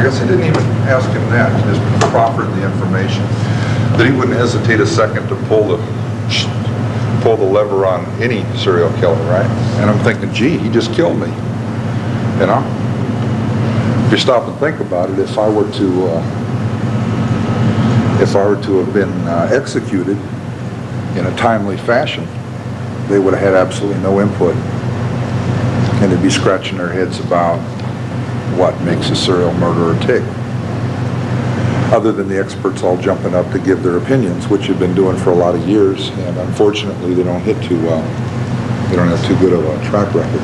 I guess I didn't even ask him that, he just proffered the information, that he wouldn't hesitate a second to pull the, pull the lever on any serial killer, right? And I'm thinking, gee, he just killed me, you know? If you stop and think about it, if I were to, uh, if I were to have been uh, executed in a timely fashion, they would have had absolutely no input. And they'd be scratching their heads about what makes a serial murderer tick. Other than the experts all jumping up to give their opinions, which have been doing for a lot of years, and unfortunately they don't hit too well. They don't have too good of a track record.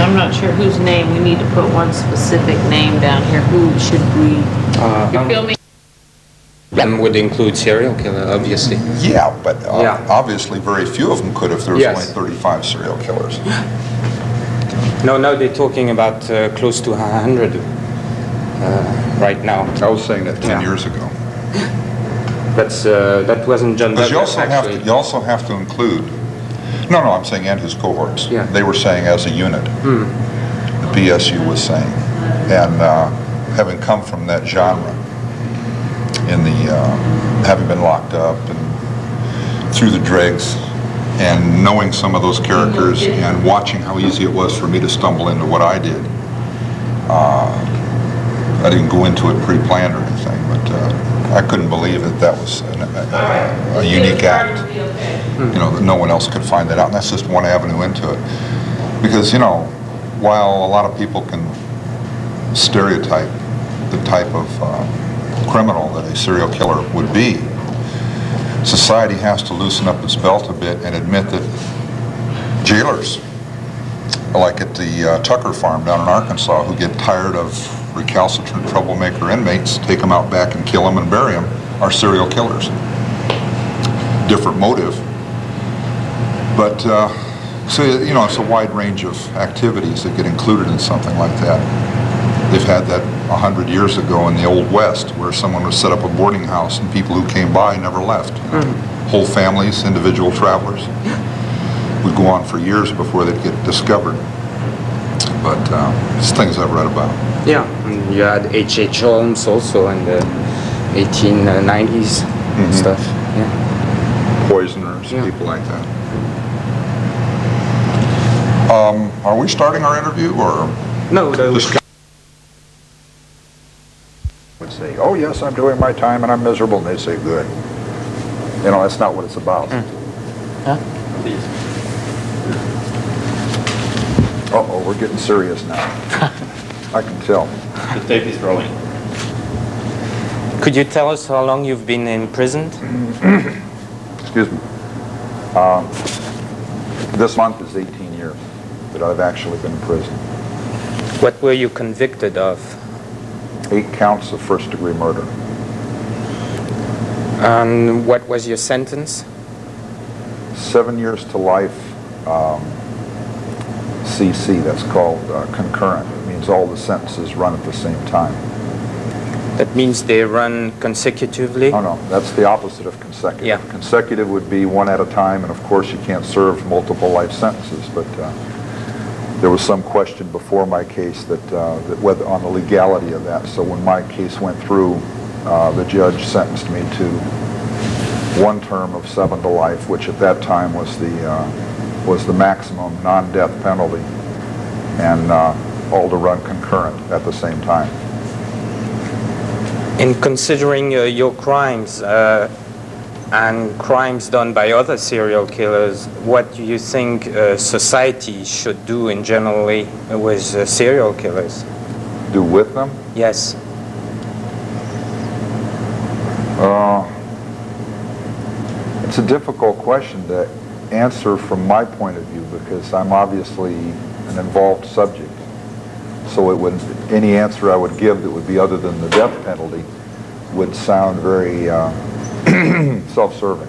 I'm not sure whose name, we need to put one specific name down here. Who should we, Uh, you feel That would include serial killer, obviously. Yeah, but uh, Yeah. obviously very few of them could if there was Yes. only 35 serial killers. No, no, they're talking about uh, close to 100 uh, right now. I was saying that 10 Yeah. years ago. That's, uh, that wasn't John Because you Douglas, also have to, you also have to include, no, no, I'm saying and his cohorts. Yeah. They were saying as a unit. The BSU was saying. And uh, having come from that genre, in the, uh, having been locked up and through the dregs, and knowing some of those characters and watching how easy it was for me to stumble into what I did. Uh, I didn't go into it pre-planned or anything, but uh, I couldn't believe that that was an, a, a unique act. You know, that no one else could find that out, and that's just one avenue into it. Because, you know, while a lot of people can stereotype the type of uh, criminal that a serial killer would be, society has to loosen up its belt a bit and admit that jailers, like at the uh, Tucker farm down in Arkansas, who get tired of recalcitrant troublemaker inmates, take them out back and kill them and bury them, are serial killers. Different motive. But, uh, so, you know, it's a wide range of activities that get included in something like that. They've had that a hundred years ago in the Old West, where someone would set up a boarding house and people who came by never left. you know. Whole families, individual travelers, would go on for years before they'd get discovered. But uh, it's things I've read about. Yeah, and you had H.H. Holmes also in the 1890s and stuff. Yeah. Poisoners, Yeah. people like that. Um, are we starting our interview or No, the, just would say, oh yes, I'm doing my time and I'm miserable, and they say, good. You know, that's not what it's about. Uh-oh, we're getting serious now. I can tell. The tape is rolling. could you tell us how long you've been imprisoned? Excuse me. Uh, This month is 18 years that I've actually been in prison. What were you convicted of? Eight counts of first-degree murder. And what was your sentence? Seven years to life, um, CC, that's called uh, concurrent. It means all the sentences run at the same time. That means they run consecutively? Oh, no, that's the opposite of consecutive. Yeah. Consecutive would be one at a time, and of course, you can't serve multiple life sentences, but uh, there was some question before my case that, uh, that whether, on the legality of that. So when my case went through, uh, the judge sentenced me to one term of seven to life, which at that time was the, uh, was the maximum non-death penalty, and uh, all to run concurrent at the same time. In considering uh, your crimes uh, and crimes done by other serial killers, what do you think uh, society should do in generally with uh, serial killers? Do with them? Yes. Uh, It's a difficult question to answer from my point of view because I'm obviously an involved subject. So it would, any answer I would give that would be other than the death penalty would sound very uh, self-serving.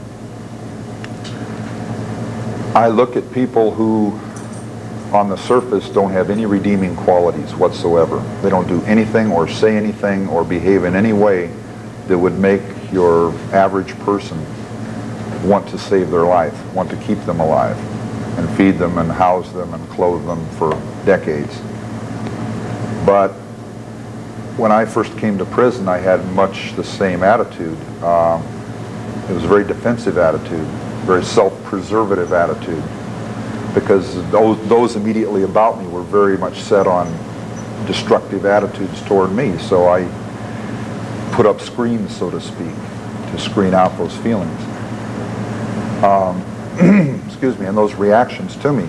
I look at people who on the surface don't have any redeeming qualities whatsoever. They don't do anything or say anything or behave in any way that would make your average person want to save their life, want to keep them alive, and feed them and house them and clothe them for decades. But when I first came to prison, I had much the same attitude. Um, it was a very defensive attitude, very self-preservative attitude, because those, those immediately about me were very much set on destructive attitudes toward me. So I put up screens, so to speak, to screen out those feelings. Um, excuse me, and those reactions to me.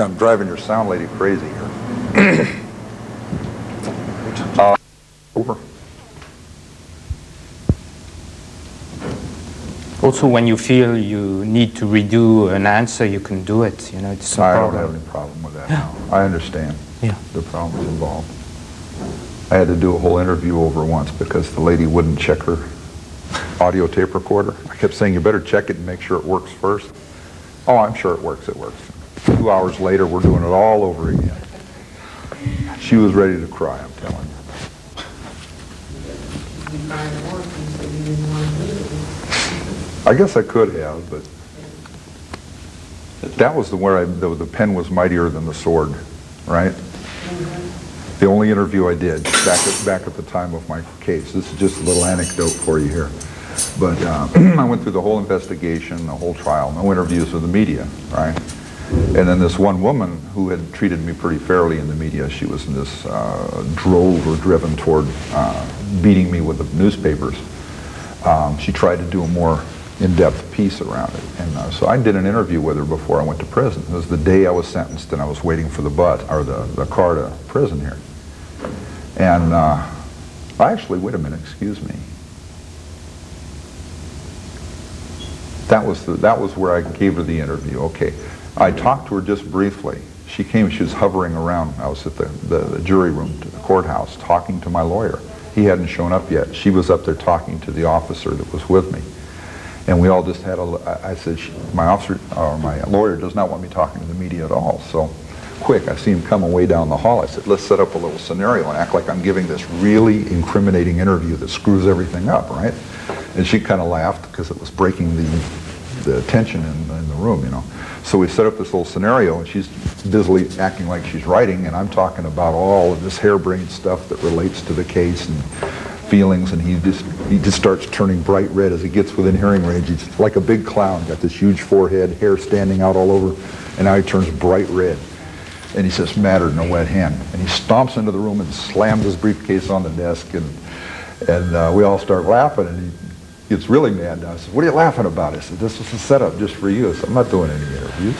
I'm driving your sound lady crazy here. uh, over. Also, when you feel you need to redo an answer, you can do it. You know, it's no I problem. don't have any problem with that now. I understand Yeah. the problems involved. I had to do a whole interview over once because the lady wouldn't check her audio tape recorder. I kept saying, you better check it and make sure it works first. Oh, I'm sure it works, it works. Two hours later, we're doing it all over again. She was ready to cry, I'm telling you. I guess I could have, but that was the where I, the, the pen was mightier than the sword, right? The only interview I did back at, back at the time of my case. This is just a little anecdote for you here. But uh, I went through the whole investigation, the whole trial, no interviews with the media, right? And then this one woman who had treated me pretty fairly in the media, she was in this uh, drove or driven toward uh, beating me with the newspapers. Um, she tried to do a more in-depth piece around it. And uh, so I did an interview with her before I went to prison. It was the day I was sentenced and I was waiting for the bus, or the, the car to prison here. And uh, actually, wait a minute, excuse me. That was, the, that was where I gave her the interview. Okay. I talked to her just briefly. She came, she was hovering around. I was at the, the, the jury room to the courthouse talking to my lawyer. He hadn't shown up yet. She was up there talking to the officer that was with me. And we all just had a, I said, my officer, or my lawyer does not want me talking to the media at all. So quick, I see him coming way down the hall. I said, let's set up a little scenario and act like I'm giving this really incriminating interview that screws everything up, right? And she kind of laughed because it was breaking the, the tension in, in the room, you know. So we set up this little scenario and she's busily acting like she's writing and I'm talking about all of this harebrained stuff that relates to the case and feelings and he just he just starts turning bright red as he gets within hearing range. He's like a big clown, got this huge forehead, hair standing out all over, and now he turns bright red. And he says, matter, a wet hand. And he stomps into the room and slams his briefcase on the desk and and uh, we all start laughing and he gets really mad now. I said, what are you laughing about? I said, this was a setup just for you. I said, I'm not doing any interviews.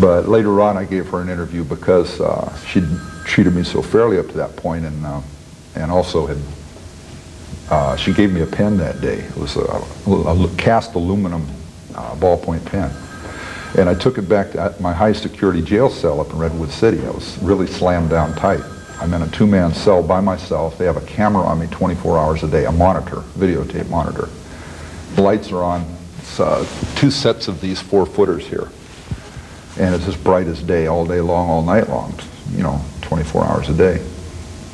But later on I gave her an interview because uh, she'd treated me so fairly up to that point and, uh, and also had uh, she gave me a pen that day. It was a, a cast aluminum uh, ballpoint pen. And I took it back to my high security jail cell up in Redwood City. I was really slammed down tight. I'm in a two-man cell by myself. They have a camera on me 24 hours a day, a monitor, videotape monitor. The lights are on. It's, uh, two sets of these four-footers here. And it's as bright as day all day long, all night long, you know, 24 hours a day.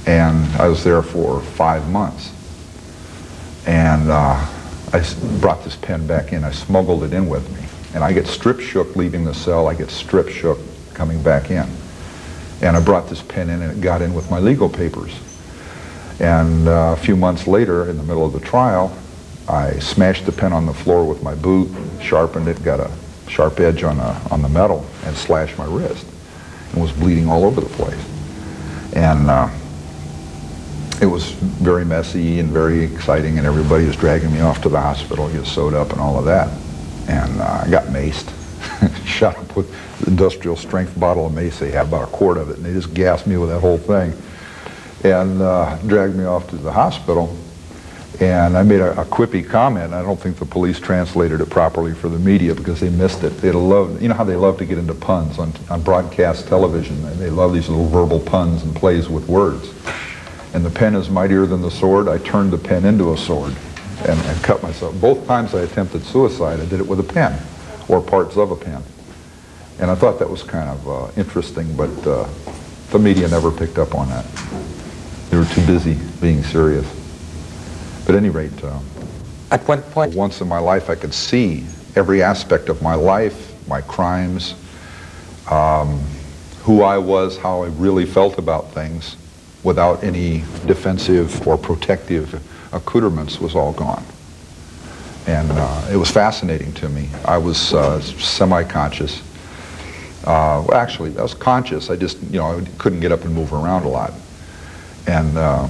And I was there for five months. And uh, I brought this pen back in. I smuggled it in with me. And I get strip shook leaving the cell. I get strip shook coming back in. And I brought this pen in and it got in with my legal papers. And uh, a few months later, in the middle of the trial, I smashed the pen on the floor with my boot, sharpened it, got a sharp edge on, a, on the metal, and slashed my wrist. And was bleeding all over the place. And uh, it was very messy and very exciting, and everybody was dragging me off to the hospital, get sewed up and all of that. And uh, I got maced, shot up with industrial strength bottle of mace. They had about a quart of it, and they just gassed me with that whole thing. And uh, dragged me off to the hospital. And I made a, a quippy comment. I don't think the police translated it properly for the media because they missed it. They'd love, you know how they love to get into puns on, on broadcast television. They love these little verbal puns and plays with words. And the pen is mightier than the sword. I turned the pen into a sword and, and cut myself. Both times I attempted suicide, I did it with a pen or parts of a pen. And I thought that was kind of uh, interesting, but uh, the media never picked up on that. They were too busy being serious. But at any rate, uh, At one point? once in my life I could see every aspect of my life, my crimes, um, who I was, how I really felt about things, without any defensive or protective accoutrements was all gone. And uh, it was fascinating to me. I was uh, semi-conscious. Uh, actually, I was conscious. I just, you know, I couldn't get up and move around a lot. And uh,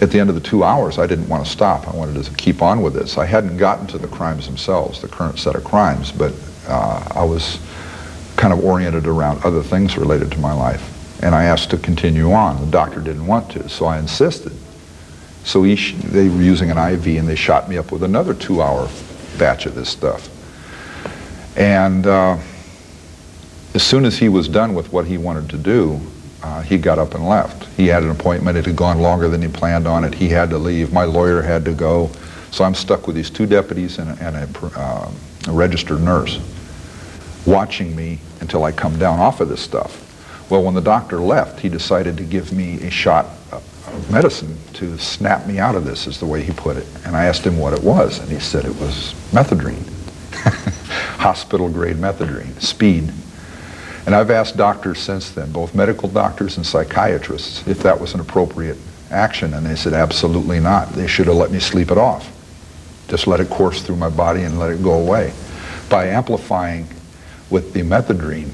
at the end of the two hours, I didn't want to stop. I wanted to keep on with this. I hadn't gotten to the crimes themselves, the current set of crimes, but uh, I was kind of oriented around other things related to my life. And I asked to continue on. The doctor didn't want to, so I insisted. So they were using an IV and they shot me up with another two hour batch of this stuff. And uh, as soon as he was done with what he wanted to do, uh, he got up and left. He had an appointment. It had gone longer than he planned on it. He had to leave. My lawyer had to go. So I'm stuck with these two deputies and a, and a, uh, a registered nurse watching me until I come down off of this stuff. Well, when the doctor left, he decided to give me a shot of medicine to snap me out of this, is the way he put it. And I asked him what it was, and he said it was Methedrine, hospital grade Methedrine, speed. And I've asked doctors since then, both medical doctors and psychiatrists, if that was an appropriate action, and they said absolutely not. They should have let me sleep it off. Just let it course through my body and let it go away. By amplifying with the Methedrine,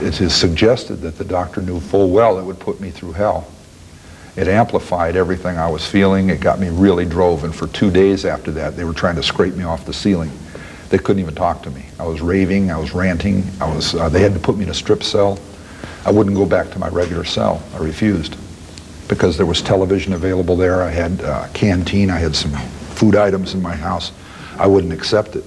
it is suggested that the doctor knew full well it would put me through hell. It amplified everything I was feeling. It got me really drove. And for two days after that, they were trying to scrape me off the ceiling. They couldn't even talk to me. I was raving. I was ranting. I was. Uh, they had to put me in a strip cell. I wouldn't go back to my regular cell. I refused because there was television available there. I had a canteen. I had some food items in my house. I wouldn't accept it.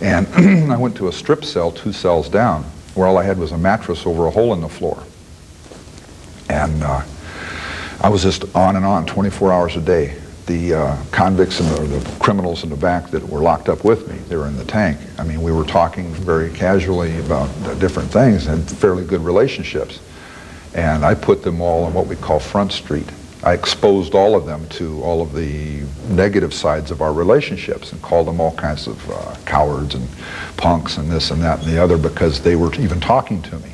And I went to a strip cell two cells down where all I had was a mattress over a hole in the floor. And uh, I was just on and on 24 hours a day. The uh, convicts and the, the, criminals in the back that were locked up with me, they were in the tank. I mean, we were talking very casually about uh, different things and fairly good relationships. And I put them all on what we call Front Street. I exposed all of them to all of the negative sides of our relationships and called them all kinds of uh, cowards and punks and this and that and the other because they were even talking to me.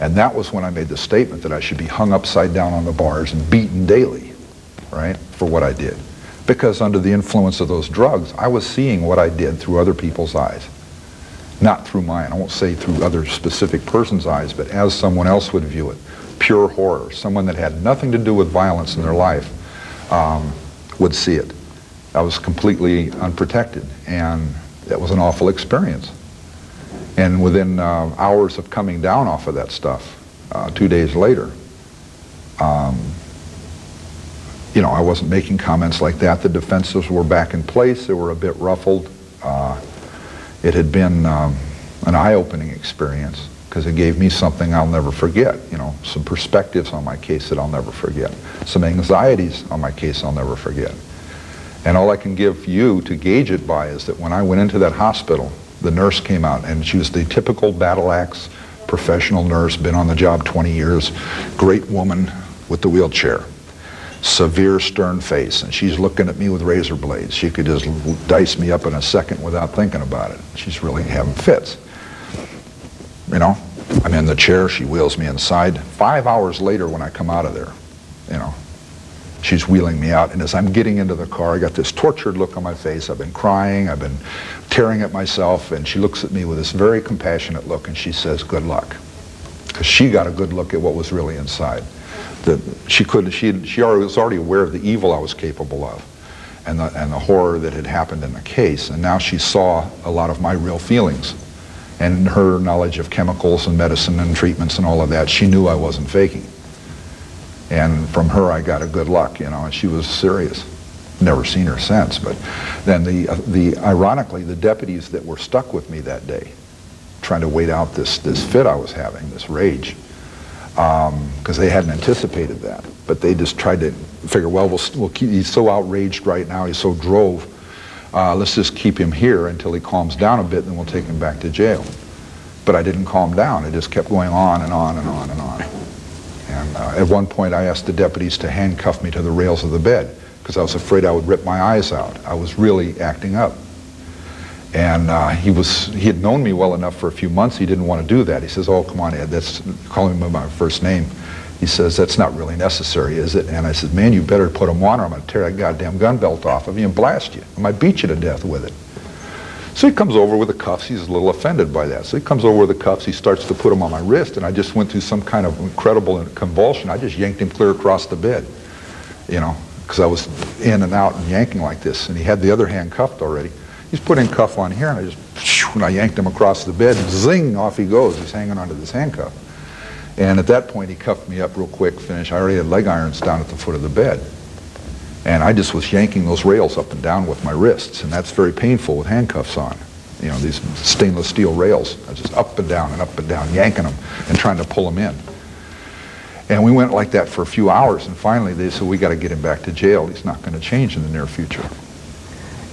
And that was when I made the statement that I should be hung upside down on the bars and beaten daily, right, for what I did. Because under the influence of those drugs, I was seeing what I did through other people's eyes. Not through mine. I won't say through other specific person's eyes, but as someone else would view it. Pure horror. Someone that had nothing to do with violence in their life um, would see it. I was completely unprotected, and that was an awful experience. And within uh, hours of coming down off of that stuff, uh, two days later, um, you know, I wasn't making comments like that. The defenses were back in place. They were a bit ruffled. Uh, it had been um, an eye-opening experience because it gave me something I'll never forget. You know, some perspectives on my case that I'll never forget. Some anxieties on my case I'll never forget. And all I can give you to gauge it by is that when I went into that hospital, the nurse came out, and she was the typical battle axe professional nurse, been on the job 20 years, great woman with the wheelchair, severe stern face, and she's looking at me with razor blades. She could just dice me up in a second without thinking about it. She's really having fits. You know, I'm in the chair, she wheels me inside. Five hours later when I come out of there, you know, she's wheeling me out. And as I'm getting into the car, I got this tortured look on my face. I've been crying, I've been tearing at myself, and she looks at me with this very compassionate look and she says, good luck. Because she got a good look at what was really inside. That she could, she, she was already aware of the evil I was capable of and the, and the horror that had happened in the case. And now she saw a lot of my real feelings. And her knowledge of chemicals and medicine and treatments and all of that, she knew I wasn't faking. And from her, I got a good luck, you know, and she was serious. never seen her since. But then the, uh, the ironically, the deputies that were stuck with me that day, trying to wait out this, this fit I was having, this rage, because they hadn't anticipated that. But they just tried to figure, well, we'll, we'll keep, he's so outraged right now, he's so drove, uh, let's just keep him here until he calms down a bit, then we'll take him back to jail. But I didn't calm down. It just kept going on and on and on and on. And uh, at one point, I asked the deputies to handcuff me to the rails of the bed because I was afraid I would rip my eyes out. I was really acting up. And uh, he was he had known me well enough for a few months. He didn't want to do that. He says, "Oh, come on, Ed. That's calling me by my first name." He says, "That's not really necessary, is it?" And I said, "Man, you better put him on, or I'm going to tear that goddamn gun belt off of you and blast you. I might beat you to death with it." So he comes over with the cuffs. He's a little offended by that. So he comes over with the cuffs. He starts to put them on my wrist, and I just went through some kind of incredible convulsion. I just yanked him clear across the bed, you know, because I was in and out and yanking like this. And he had the other hand cuffed already. He's putting cuff on here, and I just, and I yanked him across the bed, zing, off he goes. He's hanging onto this handcuff. And at that point, he cuffed me up real quick, finished. I already had leg irons down at the foot of the bed. And I just was yanking those rails up and down with my wrists, and that's very painful with handcuffs on. You know, these stainless steel rails. I just up and down and up and down, yanking them and trying to pull them in. And we went like that for a few hours, and finally they said, we got to get him back to jail. He's not going to change in the near future.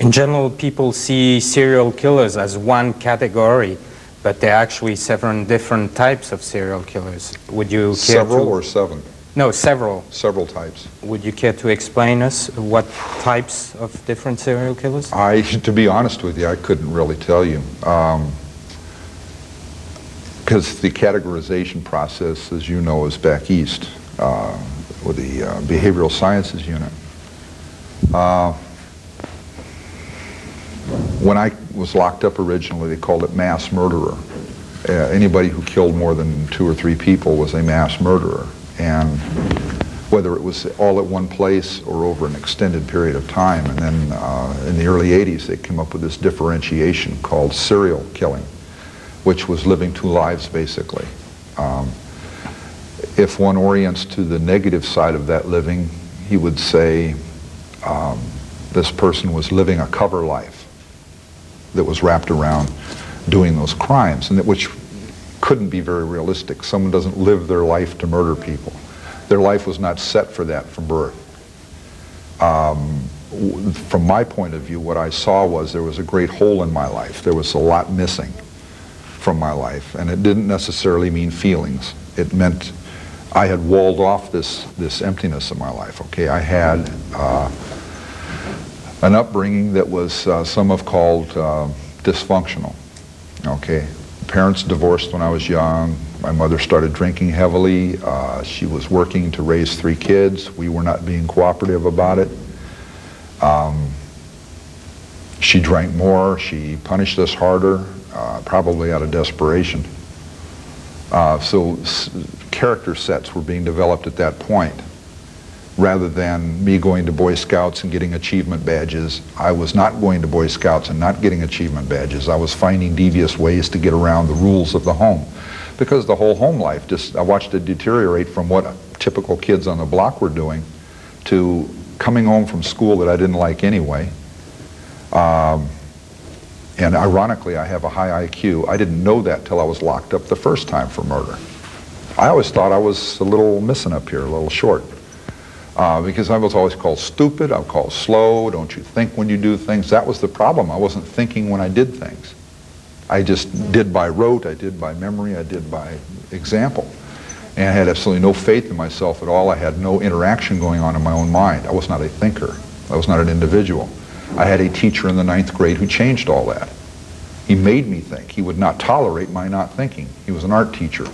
In general, people see serial killers as one category, but there are actually seven different types of serial killers. Would you care Several to... or seven? No, several. Several types. Would you care to explain us what types of different serial killers? I, to be honest with you, I couldn't really tell you. Um, because the categorization process, as you know, is back east uh, with the uh, behavioral sciences unit. Uh, when I was locked up originally, they called it mass murderer. Uh, anybody who killed more than two or three people was a mass murderer. And whether it was all at one place or over an extended period of time. And then uh, in the early 80s, they came up with this differentiation called serial killing which was living two lives basically. Um, if one orients to the negative side of that living, he would say um, this person was living a cover life that was wrapped around doing those crimes, and that which couldn't be very realistic. Someone doesn't live their life to murder people. Their life was not set for that from birth. Um, from my point of view, what I saw was there was a great hole in my life. There was a lot missing from my life, and it didn't necessarily mean feelings. It meant I had walled off this this emptiness in my life. Okay, I had uh, an upbringing that was uh, some have called uh, dysfunctional. Okay, parents divorced when I was young. My mother started drinking heavily. Uh, she was working to raise three kids. We were not being cooperative about it. Um, she drank more. She punished us harder uh, probably out of desperation. Uh, so character sets were being developed at that point. Rather than me going to Boy Scouts and getting achievement badges, I was not going to Boy Scouts and not getting achievement badges. I was finding devious ways to get around the rules of the home. Because the whole home life, just I watched it deteriorate from what typical kids on the block were doing to coming home from school that I didn't like anyway. Um, and ironically, I have a high IQ. I didn't know that till I was locked up the first time for murder. I always thought I was a little missing up here, a little short. Uh, because I was always called stupid, I was called slow, don't you think when you do things? That was the problem. I wasn't thinking when I did things. I just did by rote, I did by memory, I did by example. And I had absolutely no faith in myself at all. I had no interaction going on in my own mind. I was not a thinker. I was not an individual. I had a teacher in the ninth grade who changed all that. He made me think. He would not tolerate my not thinking. He was an art teacher.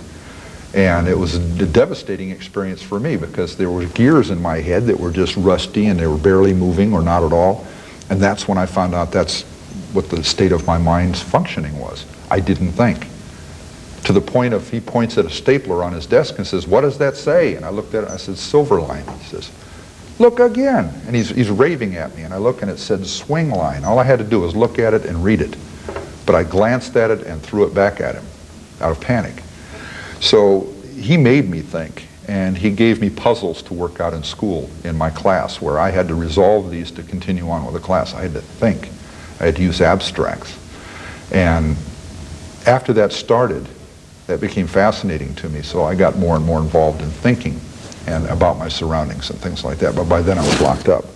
And it was a devastating experience for me because there were gears in my head that were just rusty and they were barely moving or not at all. And that's when I found out that's what the state of my mind's functioning was. I didn't think. To the point of he points at a stapler on his desk and says, what does that say? And I looked at it and I said, Silverline. He says, Look again. And he's, he's raving at me. And I look and it said Swingline. All I had to do was look at it and read it. But I glanced at it and threw it back at him out of panic. So he made me think. and he gave me puzzles to work out in school in my class where I had to resolve these to continue on with the class. I had to think. I had to use abstracts. And after that started, that became fascinating to me, so I got more and more involved in thinking and about my surroundings and things like that. But by then I was locked up.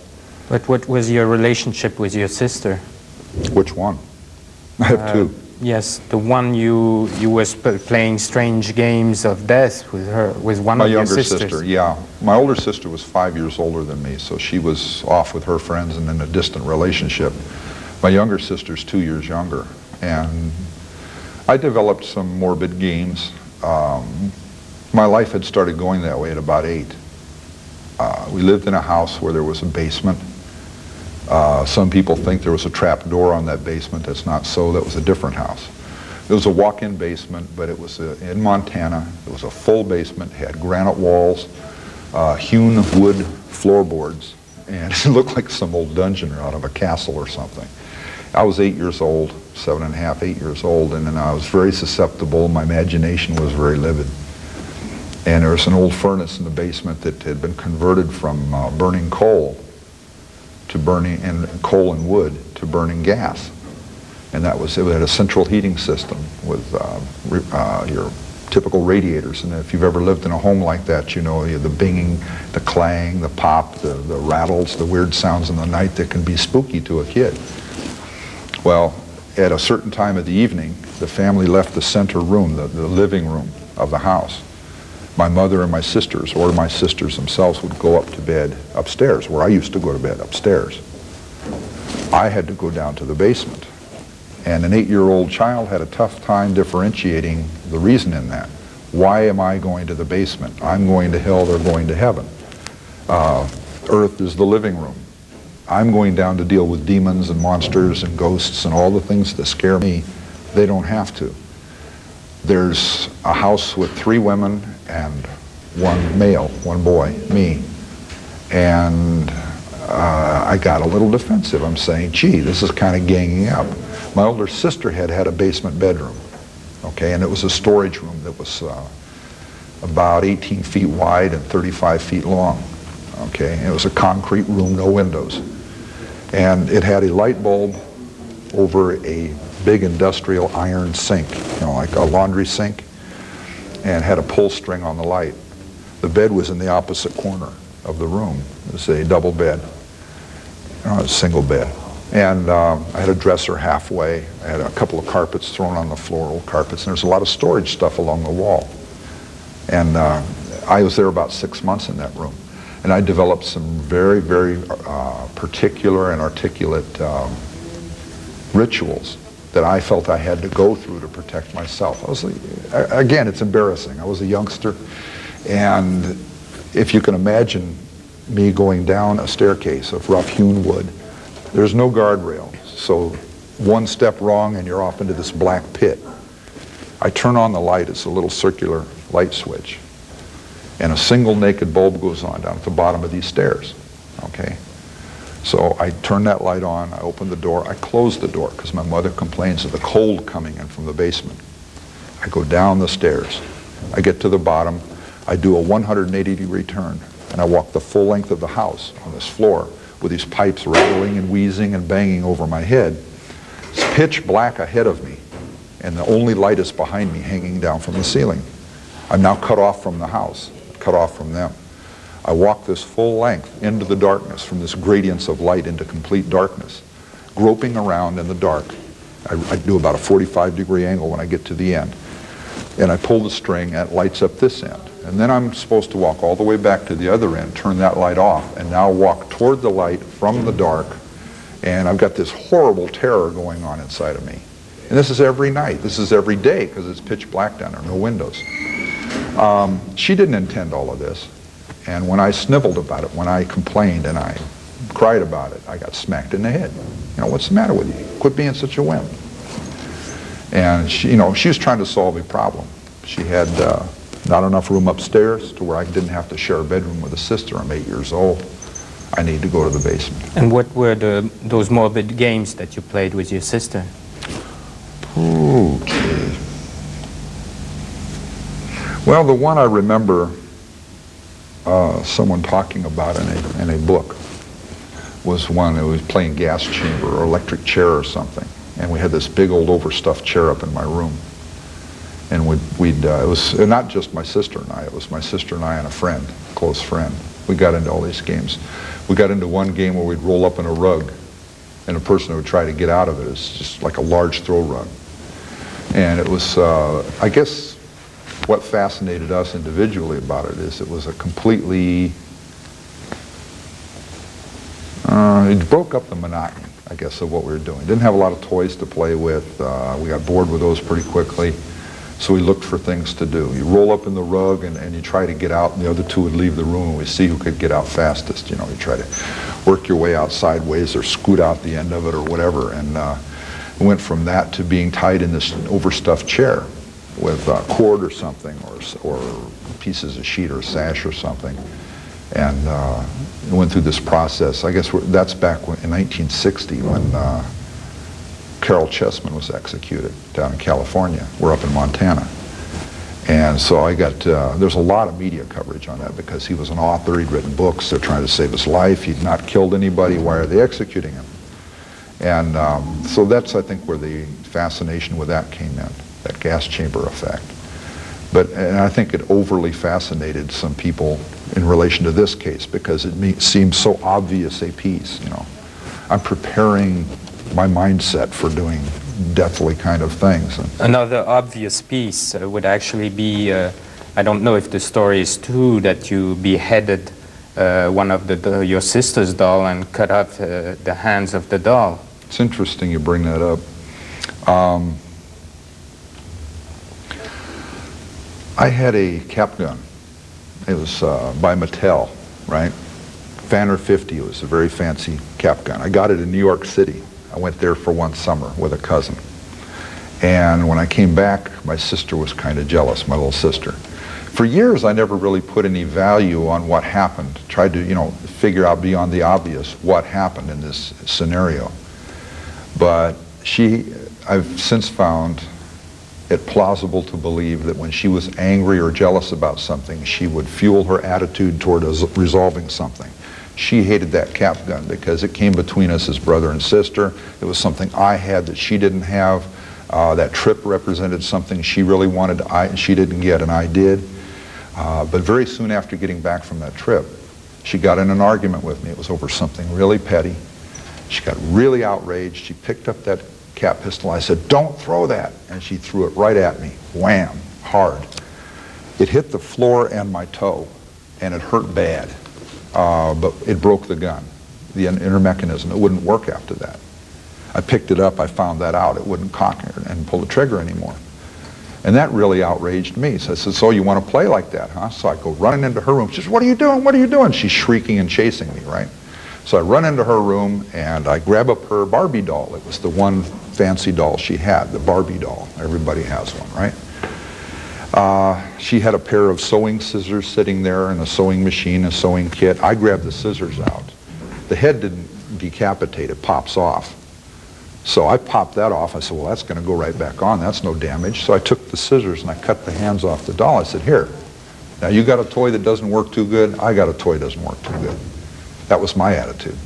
But what was your relationship with your sister? Which one? I have Uh, two. Yes, the one you you was playing strange games of death with her, with one My of your younger sisters. sister, yeah. My older sister was five years older than me, so she was off with her friends and in a distant relationship. My younger sister's two years younger, and I developed some morbid games. Um, my life had started going that way at about eight. Uh, we lived in a house where there was a basement. Uh, some people think there was a trap door on that basement. That's not so. That was a different house. It was a walk-in basement, but it was uh, in Montana. It was a full basement, It had granite walls, uh, hewn wood floorboards, and it looked like some old dungeon out of a castle or something. I was eight years old, seven and a half, eight years old, and then I was very susceptible. My imagination was very livid. And there was an old furnace in the basement that had been converted from uh, burning coal to burning and coal and wood to burning gas. And that was, it had a central heating system with uh, uh, your typical radiators. And if you've ever lived in a home like that, you know the binging, the clang, the pop, the, the rattles, the weird sounds in the night that can be spooky to a kid. Well, at a certain time of the evening, the family left the center room, the, the living room of the house. My mother and my sisters, or my sisters themselves, would go up to bed upstairs, where I used to go to bed upstairs. I had to go down to the basement. And an eight-year-old child had a tough time differentiating the reason in that. Why am I going to the basement? I'm going to hell, they're going to heaven. Uh, Earth is the living room. I'm going down to deal with demons and monsters and ghosts and all the things that scare me. They don't have to. There's a house with three women and one male, one boy, me. And uh, I got a little defensive. I'm saying, gee, this is kind of ganging up. My older sister had had a basement bedroom, okay, and it was a storage room that was uh, about 18 feet wide and 35 feet long, okay. And it was a concrete room, no windows. And it had a light bulb over a big industrial iron sink, you know, like a laundry sink, and had a pull string on the light. The bed was in the opposite corner of the room. It was a double bed, you know, a single bed. And um, I had a dresser halfway. I had a couple of carpets thrown on the floor, old carpets, and there's a lot of storage stuff along the wall. And uh, I was there about six months in that room. And I developed some very, very uh, particular and articulate um, rituals that I felt I had to go through to protect myself. I was, again, it's embarrassing. I was a youngster, and if you can imagine me going down a staircase of rough hewn wood, there's no guardrail. So one step wrong and you're off into this black pit. I turn on the light, it's a little circular light switch, and a single naked bulb goes on down at the bottom of these stairs, okay? So I turn that light on, I open the door, I close the door because my mother complains of the cold coming in from the basement. I go down the stairs. I get to the bottom. I do a 180 degree turn and I walk the full length of the house on this floor with these pipes rattling and wheezing and banging over my head. It's pitch black ahead of me and the only light is behind me hanging down from the ceiling. I'm now cut off from the house, cut off from them. I walk this full length into the darkness, from this gradients of light into complete darkness, groping around in the dark. I, I do about a 45 degree angle when I get to the end. And I pull the string and it lights up this end. And then I'm supposed to walk all the way back to the other end, turn that light off, and now walk toward the light from the dark. And I've got this horrible terror going on inside of me. And this is every night. This is every day because it's pitch black down there, no windows. Um, she didn't intend all of this. And when I sniveled about it, when I complained and I cried about it, I got smacked in the head. You know, what's the matter with you? Quit being such a wimp. And she, you know, she was trying to solve a problem. She had uh, not enough room upstairs to where I didn't have to share a bedroom with a sister. I'm eight years old. I need to go to the basement. And what were the those morbid games that you played with your sister? Okay. Well, the one I remember uh, someone talking about in a, in a book was one who was playing gas chamber or electric chair or something. And we had this big old overstuffed chair up in my room. And we'd, we'd uh, it was not just my sister and I, it was my sister and I and a friend, a close friend. We got into all these games. We got into one game where we'd roll up in a rug and a person would try to get out of it. It's just like a large throw rug. And it was, uh, I guess, what fascinated us individually about it is it was a completely, uh, it broke up the monotony, I guess, of what we were doing. Didn't have a lot of toys to play with. Uh, we got bored with those pretty quickly. So we looked for things to do. You roll up in the rug and, and you try to get out, and the other two would leave the room, and we see who could get out fastest. You know, you try to work your way out sideways or scoot out the end of it or whatever. And uh, went from that to being tied in this overstuffed chair with a cord or something, or, or pieces of sheet or sash or something. And uh, went through this process. I guess that's back when, in 1960 when uh, Caryl Chessman was executed down in California. We're up in Montana. And so I got, uh, there's a lot of media coverage on that because he was an author, he'd written books, they're trying to save his life, he'd not killed anybody, why are they executing him? And um, so that's, I think, where the fascination with that came in, that gas chamber effect. But and I think it overly fascinated some people in relation to this case because it me- seems so obvious a piece, you know. I'm preparing my mindset for doing deathly kind of things. Another obvious piece uh, would actually be, uh, I don't know if the story is true, that you beheaded uh, one of the, the, your sister's doll and cut off uh, the hands of the doll. It's interesting you bring that up. Um, I had a cap gun. It was uh, by Mattel, right? Fanner 50 it was a very fancy cap gun. I got it in New York City. I went there for one summer with a cousin. And when I came back, my sister was kind of jealous, my little sister. For years, I never really put any value on what happened. Tried to, you know, figure out beyond the obvious what happened in this scenario. But she, I've since found it plausible to believe that when she was angry or jealous about something, she would fuel her attitude toward resolving something. She hated that cap gun because it came between us as brother and sister. It was something I had that she didn't have. Uh, that trip represented something she really wanted, I, she didn't get, and I did. Uh, but very soon after getting back from that trip, she got in an argument with me. It was over something really petty. She got really outraged. She picked up that cap pistol. I said, don't throw that. And she threw it right at me. Wham, hard. It hit the floor and my toe, and it hurt bad uh, but it broke the gun, the inner mechanism. It wouldn't work after that. I picked it up, I found that out. It wouldn't cock and pull the trigger anymore. And that really outraged me. So I said, so you want to play like that, huh? So I go running into her room. She says, what are you doing? What are you doing? She's shrieking and chasing me, right? So I run into her room and I grab up her Barbie doll. It was the one fancy doll she had, the Barbie doll. Everybody has one, right? Uh, she had a pair of sewing scissors sitting there and a sewing machine, a sewing kit. I grabbed the scissors out. The head didn't decapitate, it pops off. So I popped that off. I said, well, that's going to go right back on. That's no damage. So I took the scissors and I cut the hands off the doll. I said, here, now you got a toy that doesn't work too good. I got a toy that doesn't work too good. That was my attitude.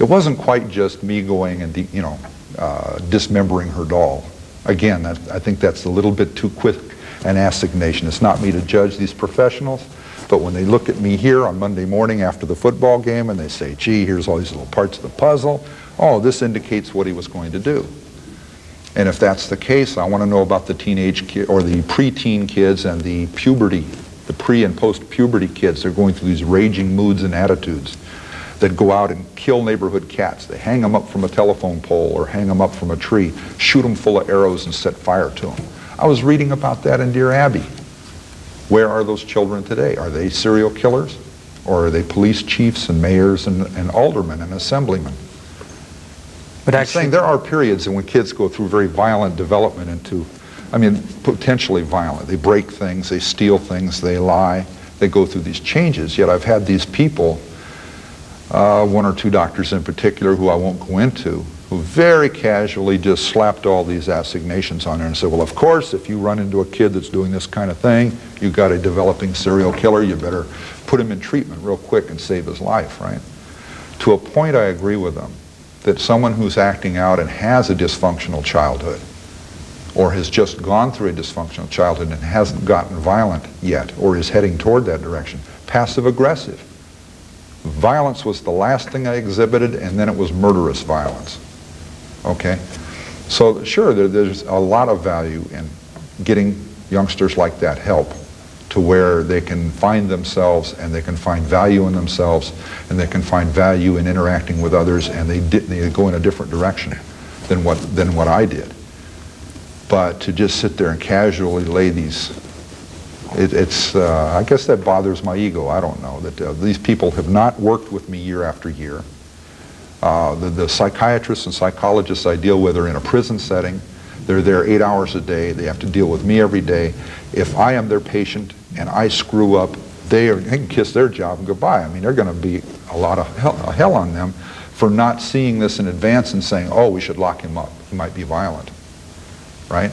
It wasn't quite just me going and, you know, uh, dismembering her doll. Again, that, I think that's a little bit too quick an assignation. It's not me to judge these professionals, but when they look at me here on Monday morning after the football game and they say, gee, here's all these little parts of the puzzle, oh, this indicates what he was going to do. And if that's the case, I want to know about the teenage kid or the preteen kids and the puberty, the pre and post puberty kids. They're going through these raging moods and attitudes that go out and kill neighborhood cats. They hang them up from a telephone pole or hang them up from a tree, shoot them full of arrows and set fire to them. I was reading about that in Dear Abby. Where are those children today? Are they serial killers? Or are they police chiefs and mayors and, and aldermen and assemblymen? But I'm actually, saying there are periods in when kids go through very violent development into, I mean, potentially violent. They break things, they steal things, they lie, they go through these changes. Yet I've had these people, uh, one or two doctors in particular who I won't go into, who very casually just slapped all these assignations on there and said, well, of course, if you run into a kid that's doing this kind of thing, you've got a developing serial killer, you better put him in treatment real quick and save his life, right? To a point, I agree with them that someone who's acting out and has a dysfunctional childhood or has just gone through a dysfunctional childhood and hasn't gotten violent yet or is heading toward that direction, passive aggressive. Violence was the last thing I exhibited, and then it was murderous violence. Okay? So, sure, there, there's a lot of value in getting youngsters like that help to where they can find themselves and they can find value in themselves and they can find value in interacting with others and they, di- they go in a different direction than what, than what I did. But to just sit there and casually lay these, it, it's, uh, I guess that bothers my ego. I don't know. That uh, these people have not worked with me year after year. Uh, the, the psychiatrists and psychologists I deal with are in a prison setting. They're there eight hours a day. They have to deal with me every day. If I am their patient and I screw up, they, are, they can kiss their job and goodbye. I mean, they're going to be a lot of hell, hell on them for not seeing this in advance and saying, oh, we should lock him up. He might be violent. Right?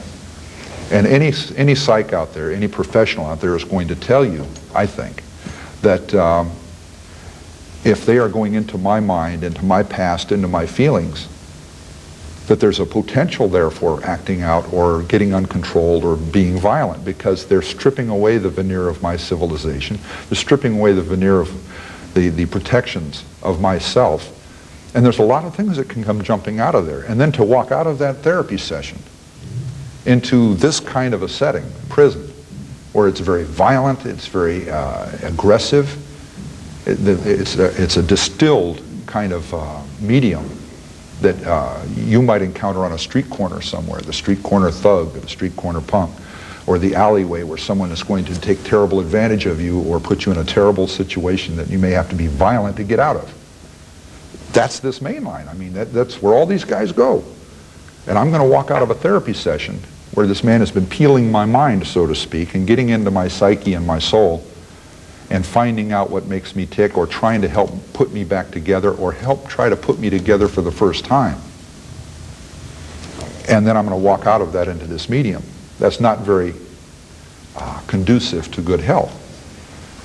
And any, any psych out there, any professional out there is going to tell you, I think, that um, if they are going into my mind, into my past, into my feelings, that there's a potential there for acting out or getting uncontrolled or being violent because they're stripping away the veneer of my civilization. They're stripping away the veneer of the, the protections of myself. And there's a lot of things that can come jumping out of there. And then to walk out of that therapy session into this kind of a setting, prison, where it's very violent, it's very uh, aggressive, it, it's, a, it's a distilled kind of uh, medium that uh, you might encounter on a street corner somewhere, the street corner thug, or the street corner punk, or the alleyway where someone is going to take terrible advantage of you or put you in a terrible situation that you may have to be violent to get out of. That's this main line. I mean, that, that's where all these guys go. And I'm going to walk out of a therapy session where this man has been peeling my mind, so to speak, and getting into my psyche and my soul and finding out what makes me tick or trying to help put me back together or help try to put me together for the first time. And then I'm going to walk out of that into this medium. That's not very uh, conducive to good health.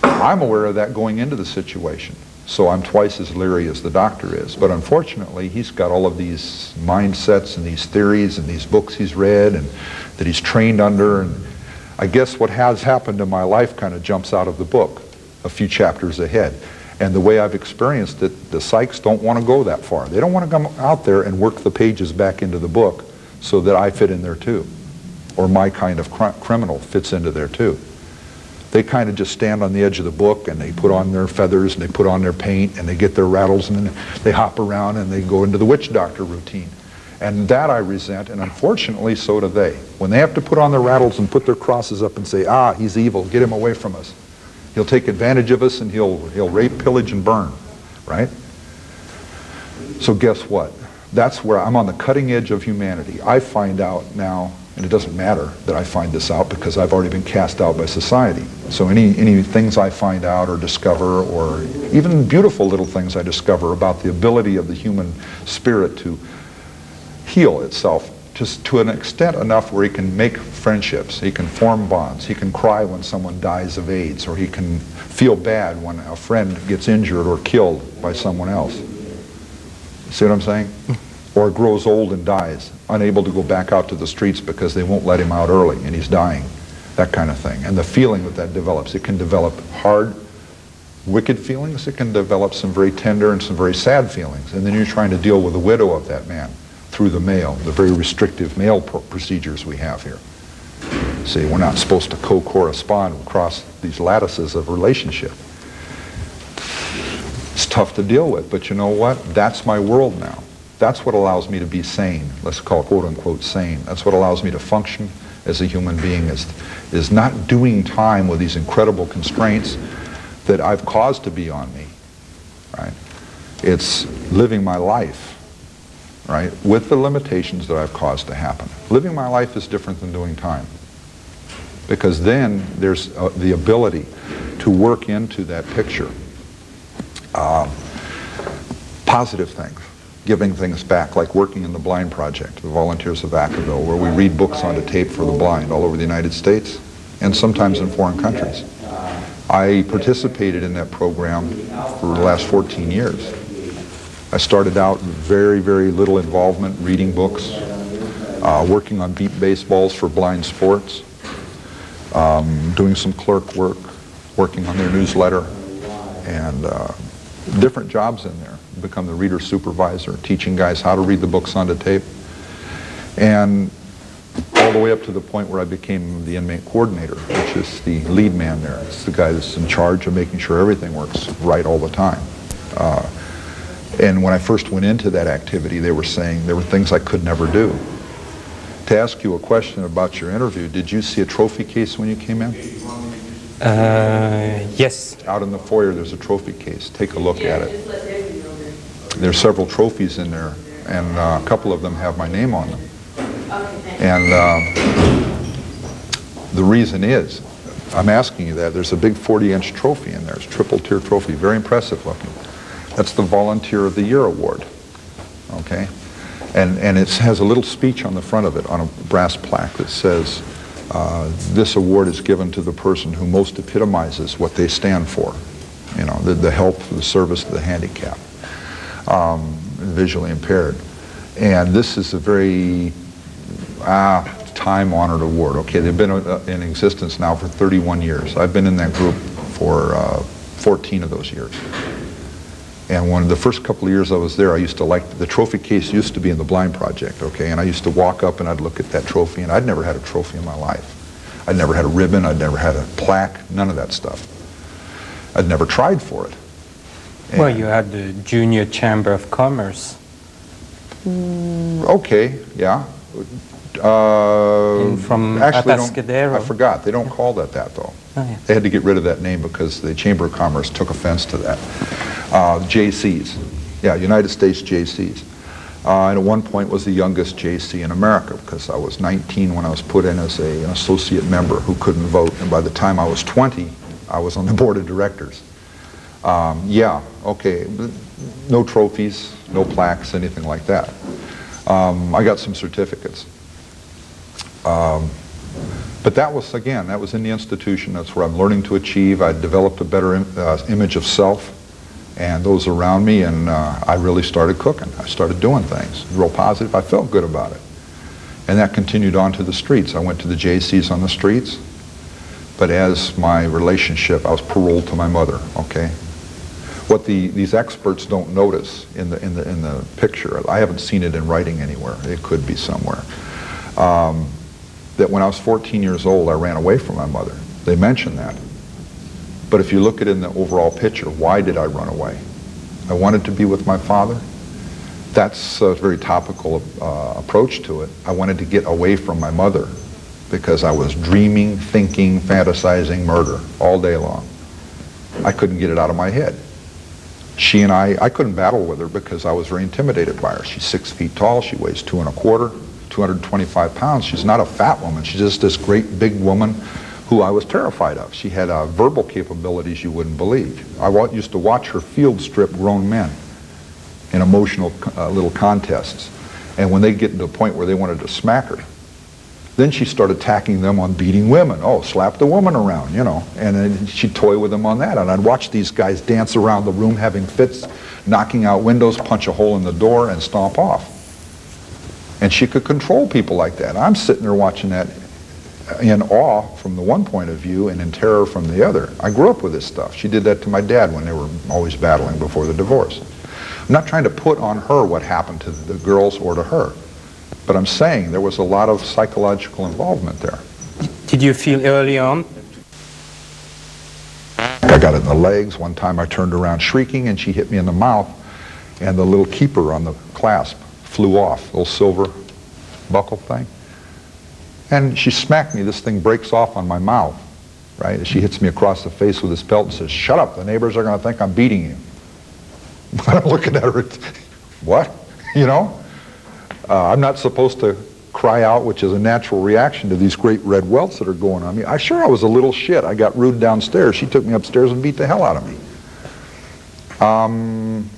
I'm aware of that going into the situation. So I'm twice as leery as the doctor is. But unfortunately, he's got all of these mindsets and these theories and these books he's read and that he's trained under. And I guess what has happened in my life kind of jumps out of the book a few chapters ahead. And the way I've experienced it, the psychs don't want to go that far. They don't want to come out there and work the pages back into the book so that I fit in there too. Or my kind of cr- criminal fits into there too they kind of just stand on the edge of the book and they put on their feathers and they put on their paint and they get their rattles and they hop around and they go into the witch doctor routine. And that I resent, and unfortunately, so do they. When they have to put on their rattles and put their crosses up and say, ah, he's evil, get him away from us. He'll take advantage of us and he'll, he'll rape, pillage, and burn, right? So guess what? That's where I'm on the cutting edge of humanity. I find out now and it doesn't matter that I find this out because I've already been cast out by society. So any, any things I find out or discover, or even beautiful little things I discover about the ability of the human spirit to heal itself just to an extent enough where he can make friendships, he can form bonds, he can cry when someone dies of AIDS, or he can feel bad when a friend gets injured or killed by someone else. See what I'm saying? or grows old and dies, unable to go back out to the streets because they won't let him out early and he's dying, that kind of thing. And the feeling that that develops, it can develop hard, wicked feelings, it can develop some very tender and some very sad feelings. And then you're trying to deal with the widow of that man through the mail, the very restrictive mail procedures we have here. See, we're not supposed to co-correspond across these lattices of relationship. It's tough to deal with, but you know what? That's my world now. That's what allows me to be sane. Let's call it quote unquote sane. That's what allows me to function as a human being is, is not doing time with these incredible constraints that I've caused to be on me, right? It's living my life, right, with the limitations that I've caused to happen. Living my life is different than doing time because then there's uh, the ability to work into that picture uh, positive things giving things back, like working in the Blind Project, the Volunteers of Vacaville, where we read books onto tape for the blind all over the United States and sometimes in foreign countries. I participated in that program for the last 14 years. I started out with very, very little involvement, reading books, uh, working on beep baseballs for blind sports, um, doing some clerk work, working on their newsletter, and uh, different jobs in there. Become the reader supervisor, teaching guys how to read the books onto tape. And all the way up to the point where I became the inmate coordinator, which is the lead man there. It's the guy that's in charge of making sure everything works right all the time. Uh, and when I first went into that activity, they were saying there were things I could never do. To ask you a question about your interview, did you see a trophy case when you came in? Uh, yes. Out in the foyer, there's a trophy case. Take a look at it. There's several trophies in there, and uh, a couple of them have my name on them. And uh, the reason is, I'm asking you that, there's a big 40-inch trophy in there. It's a triple tier trophy, very impressive looking. That's the Volunteer of the Year Award, okay? And, and it has a little speech on the front of it on a brass plaque that says, uh, this award is given to the person who most epitomizes what they stand for, you know, the, the help, the service the handicapped, um, visually impaired. And this is a very ah, time-honored award. Okay, they've been uh, in existence now for 31 years. I've been in that group for uh, 14 of those years. And one of the first couple of years I was there, I used to like, the trophy case used to be in the Blind Project, okay? And I used to walk up and I'd look at that trophy, and I'd never had a trophy in my life. I'd never had a ribbon, I'd never had a plaque, none of that stuff. I'd never tried for it. Well, you had the Junior Chamber of Commerce. Okay, yeah. Uh, from actually. I forgot. They don't call that that, though. Oh, yeah. They had to get rid of that name because the Chamber of Commerce took offense to that. Uh, JCs. Yeah, United States JCs. Uh, and at one point was the youngest JC in America because I was 19 when I was put in as a, an associate member who couldn't vote. And by the time I was 20, I was on the board of directors. Um, yeah, okay. No trophies, no plaques, anything like that. Um, I got some certificates. Um, but that was, again, that was in the institution. That's where I'm learning to achieve. I developed a better Im uh, image of self and those around me, and uh, I really started cooking. I started doing things, real positive. I felt good about it. And that continued on to the streets. I went to the JCs on the streets, but as my relationship, I was paroled to my mother, okay? What the, these experts don't notice in the, in, the, in the picture, I haven't seen it in writing anywhere. It could be somewhere. Um, that when I was 14 years old, I ran away from my mother. They mention that. But if you look at it in the overall picture, why did I run away? I wanted to be with my father. That's a very topical uh, approach to it. I wanted to get away from my mother because I was dreaming, thinking, fantasizing murder all day long. I couldn't get it out of my head. She and I, I couldn't battle with her because I was very intimidated by her. She's six feet tall, she weighs two and a quarter, 225 pounds. She's not a fat woman, she's just this great big woman who I was terrified of. She had uh, verbal capabilities you wouldn't believe. I used to watch her field strip grown men in emotional uh, little contests. And when they get to a point where they wanted to smack her, then she started attacking them on beating women. Oh, slap the woman around, you know. And then she'd toy with them on that. And I'd watch these guys dance around the room having fits, knocking out windows, punch a hole in the door, and stomp off. And she could control people like that. I'm sitting there watching that in awe from the one point of view and in terror from the other. I grew up with this stuff. She did that to my dad when they were always battling before the divorce. I'm not trying to put on her what happened to the girls or to her, but I'm saying there was a lot of psychological involvement there. Did you feel early on? I got it in the legs. One time I turned around shrieking and she hit me in the mouth and the little keeper on the clasp flew off, little silver buckle thing. And she smacked me. This thing breaks off on my mouth, right? She hits me across the face with this belt and says, shut up. The neighbors are going to think I'm beating you. I'm looking at her. What? You know? Uh, I'm not supposed to cry out, which is a natural reaction to these great red welts that are going on me. I sure I was a little shit. I got rude downstairs. She took me upstairs and beat the hell out of me. Um,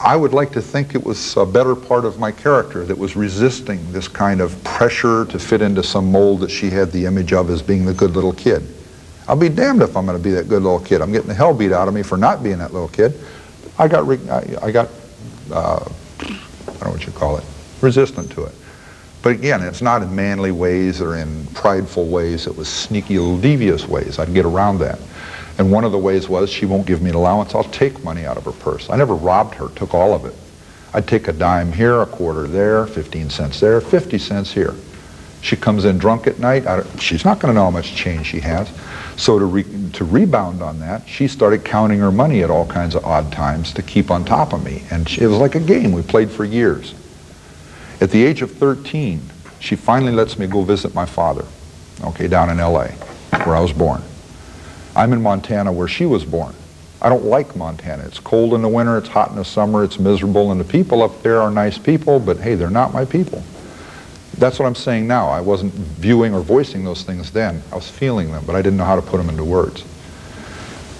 I would like to think it was a better part of my character that was resisting this kind of pressure to fit into some mold that she had the image of as being the good little kid. I'll be damned if I'm going to be that good little kid. I'm getting the hell beat out of me for not being that little kid. I got, I, I got, uh, I don't know what you call it, resistant to it. But again, it's not in manly ways or in prideful ways. It was sneaky little devious ways. I'd get around that. And one of the ways was she won't give me an allowance. I'll take money out of her purse. I never robbed her, took all of it. I'd take a dime here, a quarter there, 15 cents there, 50 cents here. She comes in drunk at night. she's not going to know how much change she has. So to, re, to rebound on that, she started counting her money at all kinds of odd times to keep on top of me. And she, it was like a game we played for years. At the age of 13, she finally lets me go visit my father, okay, down in L.A., where I was born. I'm in Montana where she was born. I don't like Montana. It's cold in the winter, it's hot in the summer, it's miserable, and the people up there are nice people, but hey, they're not my people. That's what I'm saying now. I wasn't viewing or voicing those things then. I was feeling them, but I didn't know how to put them into words.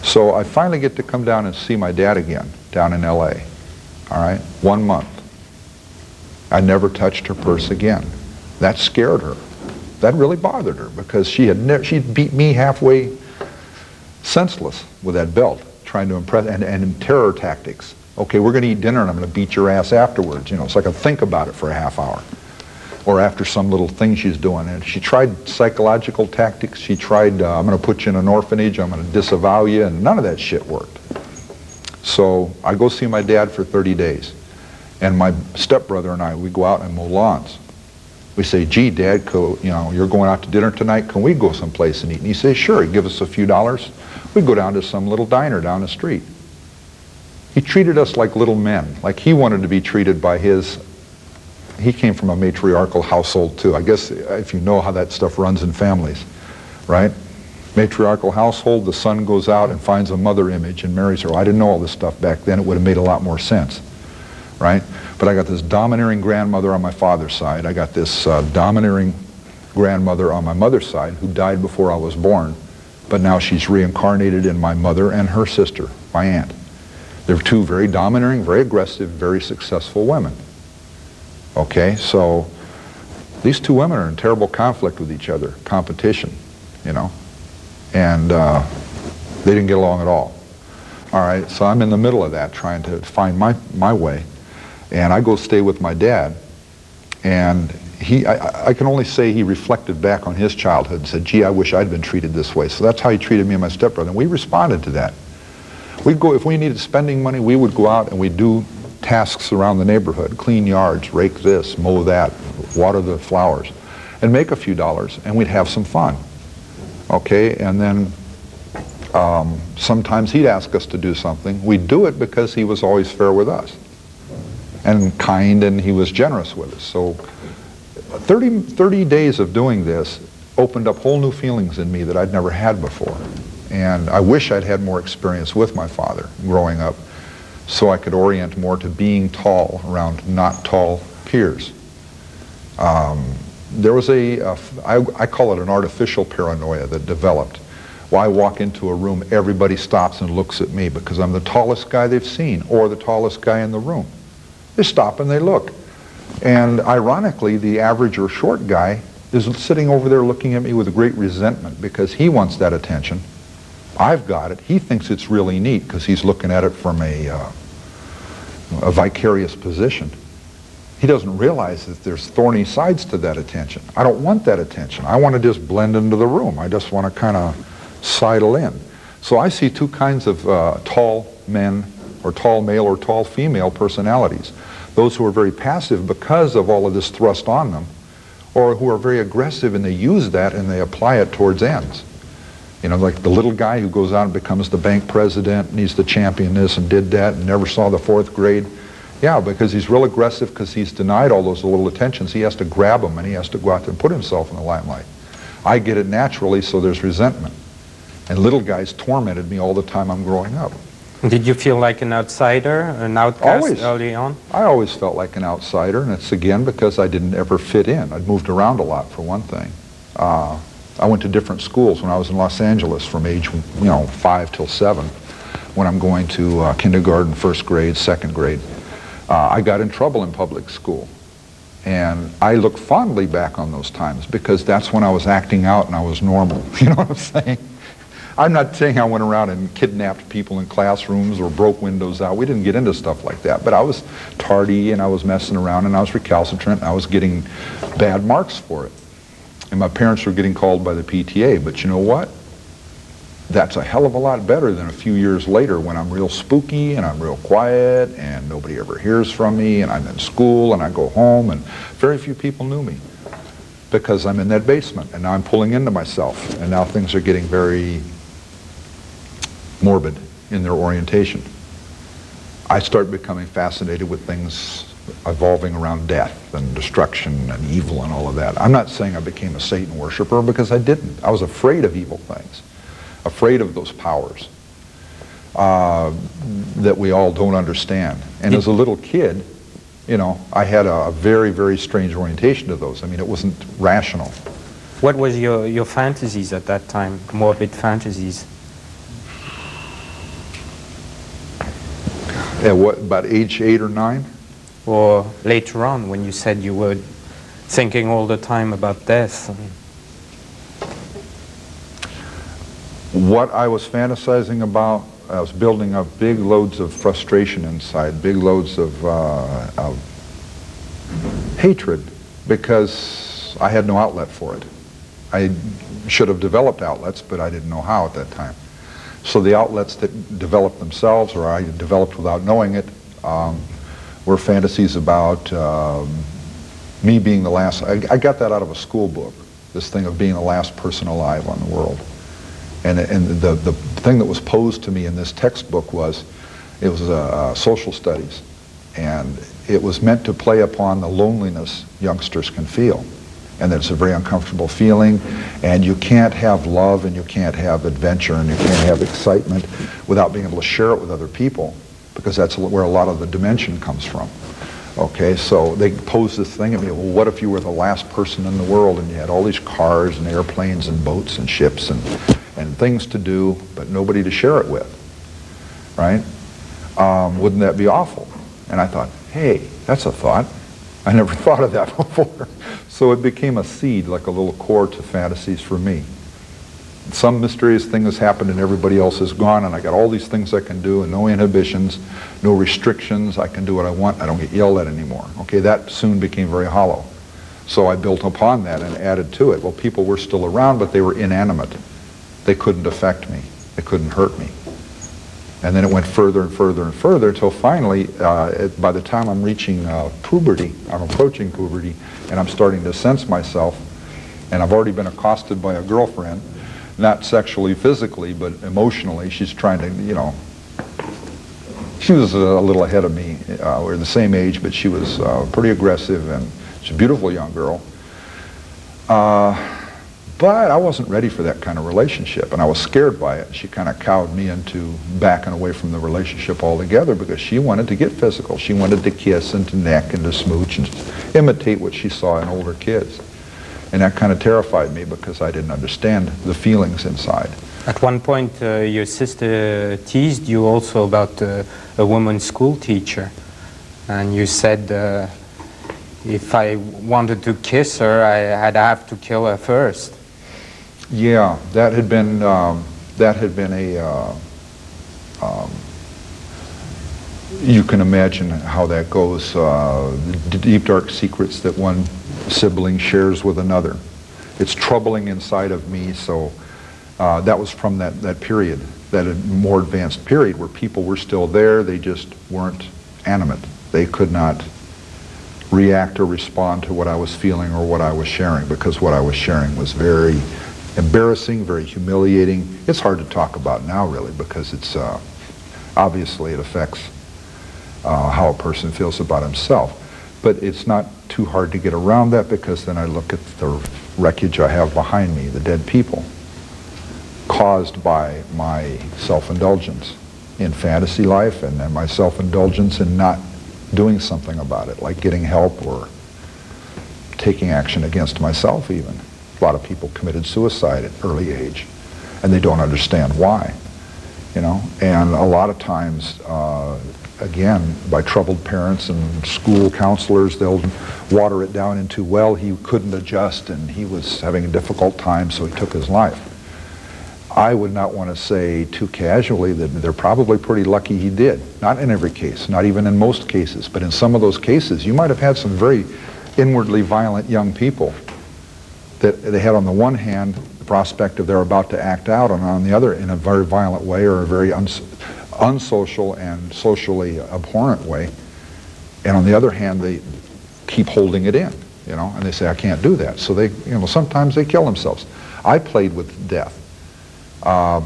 So I finally get to come down and see my dad again down in LA. All right? One month. I never touched her purse again. That scared her. That really bothered her because she had ne- she'd beat me halfway senseless with that belt, trying to impress, and, and terror tactics. Okay, we're going to eat dinner and I'm going to beat your ass afterwards, you know, so I can think about it for a half hour. Or after some little thing she's doing. And she tried psychological tactics. She tried, uh, I'm going to put you in an orphanage, I'm going to disavow you, and none of that shit worked. So I go see my dad for 30 days. And my stepbrother and I, we go out and mow lawns. We say, gee, Dad, co- you know, you're going out to dinner tonight. Can we go someplace and eat? And he says, sure. Give us a few dollars. We'd go down to some little diner down the street. He treated us like little men, like he wanted to be treated by his. He came from a matriarchal household too. I guess if you know how that stuff runs in families, right? Matriarchal household, the son goes out and finds a mother image and marries her. I didn't know all this stuff back then. It would have made a lot more sense, right? But I got this domineering grandmother on my father's side. I got this uh, domineering grandmother on my mother's side who died before I was born, but now she's reincarnated in my mother and her sister, my aunt. They're two very domineering, very aggressive, very successful women. Okay, so these two women are in terrible conflict with each other, competition, you know, and uh, they didn't get along at all. All right, so I'm in the middle of that, trying to find my, my way. And I go stay with my dad. And he, I, I, can only say he reflected back on his childhood and said, gee, I wish I'd been treated this way. So that's how he treated me and my stepbrother. And we responded to that. We'd go, if we needed spending money, we would go out and we'd do tasks around the neighborhood, clean yards, rake this, mow that, water the flowers, and make a few dollars, and we'd have some fun. Okay, and then um, sometimes he'd ask us to do something. We'd do it because he was always fair with us and kind, and he was generous with us. So 30, 30 days of doing this opened up whole new feelings in me that I'd never had before. And I wish I'd had more experience with my father growing up so I could orient more to being tall around not tall peers. Um, there was a, a I, I call it an artificial paranoia that developed. Why I walk into a room, everybody stops and looks at me because I'm the tallest guy they've seen or the tallest guy in the room. They stop and they look. And ironically, the average or short guy is sitting over there looking at me with great resentment because he wants that attention. I've got it. He thinks it's really neat because he's looking at it from a, uh, a vicarious position. He doesn't realize that there's thorny sides to that attention. I don't want that attention. I want to just blend into the room. I just want to kind of sidle in. So I see two kinds of uh, tall men or tall male or tall female personalities those who are very passive because of all of this thrust on them, or who are very aggressive and they use that and they apply it towards ends. You know, like the little guy who goes out and becomes the bank president and he's the champion this and did that and never saw the fourth grade. Yeah, because he's real aggressive because he's denied all those little attentions. He has to grab them and he has to go out there and put himself in the limelight. I get it naturally, so there's resentment. And little guys tormented me all the time I'm growing up. Did you feel like an outsider, an outcast always. early on? I always felt like an outsider, and it's again because I didn't ever fit in. I'd moved around a lot, for one thing. Uh, I went to different schools when I was in Los Angeles from age, you know, five till seven, when I'm going to uh, kindergarten, first grade, second grade. Uh, I got in trouble in public school. And I look fondly back on those times because that's when I was acting out and I was normal. You know what I'm saying? I'm not saying I went around and kidnapped people in classrooms or broke windows out. We didn't get into stuff like that. But I was tardy and I was messing around and I was recalcitrant and I was getting bad marks for it. And my parents were getting called by the PTA. But you know what? That's a hell of a lot better than a few years later when I'm real spooky and I'm real quiet and nobody ever hears from me and I'm in school and I go home and very few people knew me because I'm in that basement and now I'm pulling into myself and now things are getting very morbid in their orientation. I start becoming fascinated with things evolving around death and destruction and evil and all of that. I'm not saying I became a Satan worshiper because I didn't. I was afraid of evil things, afraid of those powers uh, that we all don't understand. And as a little kid, you know, I had a, very, very strange orientation to those. I mean, it wasn't rational. What was your, your fantasies at that time, morbid fantasies? At what, about age eight or nine? Or later on when you said you were thinking all the time about death? What I was fantasizing about, I was building up big loads of frustration inside, big loads of, uh, of hatred because I had no outlet for it. I should have developed outlets, but I didn't know how at that time. So the outlets that developed themselves, or I developed without knowing it, um, were fantasies about um, me being the last. I, I, got that out of a school book, this thing of being the last person alive on the world. And, and the, the thing that was posed to me in this textbook was, it was uh, uh, social studies. And it was meant to play upon the loneliness youngsters can feel and that it's a very uncomfortable feeling, and you can't have love and you can't have adventure and you can't have excitement without being able to share it with other people, because that's where a lot of the dimension comes from. Okay, so they pose this thing at me, well, what if you were the last person in the world and you had all these cars and airplanes and boats and ships and, and things to do, but nobody to share it with, right? Um, wouldn't that be awful? And I thought, hey, that's a thought. I never thought of that before. So it became a seed, like a little core to fantasies for me. Some mysterious thing has happened and everybody else is gone, and I got all these things I can do and no inhibitions, no restrictions. I can do what I want. I don't get yelled at anymore. Okay, that soon became very hollow. So I built upon that and added to it. Well, people were still around, but they were inanimate. They couldn't affect me. They couldn't hurt me. And then it went further and further and further until finally, uh, it, by the time I'm reaching uh, puberty, I'm approaching puberty, and I'm starting to sense myself, and I've already been accosted by a girlfriend, not sexually, physically, but emotionally. She's trying to, you know, she was a little ahead of me. Uh, we're the same age, but she was uh, pretty aggressive, and she's a beautiful young girl. Uh, but I wasn't ready for that kind of relationship, and I was scared by it. She kind of cowed me into backing away from the relationship altogether because she wanted to get physical. She wanted to kiss and to neck and to smooch and imitate what she saw in older kids. And that kind of terrified me because I didn't understand the feelings inside. At one point, uh, your sister teased you also about uh, a woman school teacher. And you said uh, if I wanted to kiss her, I had to have to kill her first. Yeah, that had been um, that had been a. Uh, um, you can imagine how that goes. Uh, the deep dark secrets that one sibling shares with another. It's troubling inside of me. So uh, that was from that that period, that more advanced period where people were still there. They just weren't animate. They could not react or respond to what I was feeling or what I was sharing because what I was sharing was very embarrassing, very humiliating. It's hard to talk about now, really, because it's uh, obviously it affects uh, how a person feels about himself. But it's not too hard to get around that because then I look at the wreckage I have behind me, the dead people, caused by my self-indulgence in fantasy life and then my self-indulgence in not doing something about it, like getting help or taking action against myself even. A lot of people committed suicide at early age, and they don't understand why. You know, and a lot of times uh, again, by troubled parents and school counselors. They'll water it down into, well, he couldn't adjust and he was having a difficult time, so he took his life. I would not want to say too casually that they're probably pretty lucky he did. Not in every case, not even in most cases, but in some of those cases, you might have had some very inwardly violent young people that they had on the one hand the prospect of they're about to act out, and on the other in a very violent way or a very uns- unsocial and socially abhorrent way. And on the other hand, they keep holding it in, you know, and they say, I can't do that. So they, you know, sometimes they kill themselves. I played with death. Um,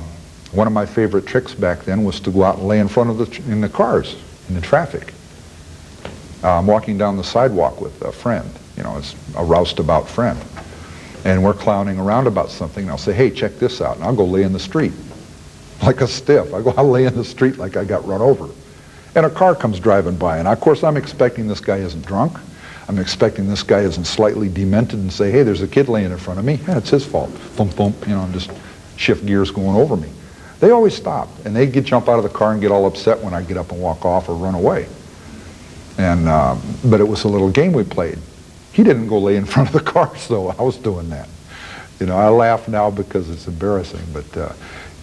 one of my favorite tricks back then was to go out and lay in front of the, in the cars, in the traffic. Uh, I'm walking down the sidewalk with a friend, you know, it's a roustabout friend. And we're clowning around about something, and I'll say, hey, check this out, and I'll go lay in the street like a stiff. I go, I'll lay in the street like I got run over. And a car comes driving by, and of course I'm expecting this guy isn't drunk. I'm expecting this guy isn't slightly demented and say, hey, there's a kid laying in front of me. Yeah, it's his fault. Thump, thump, you know, and just shift gears going over me. They always stop, and they get jump out of the car and get all upset when I get up and walk off or run away. And uh, but it was a little game we played. He didn't go lay in front of the car, so I was doing that. You know, I laugh now because it's embarrassing, but uh,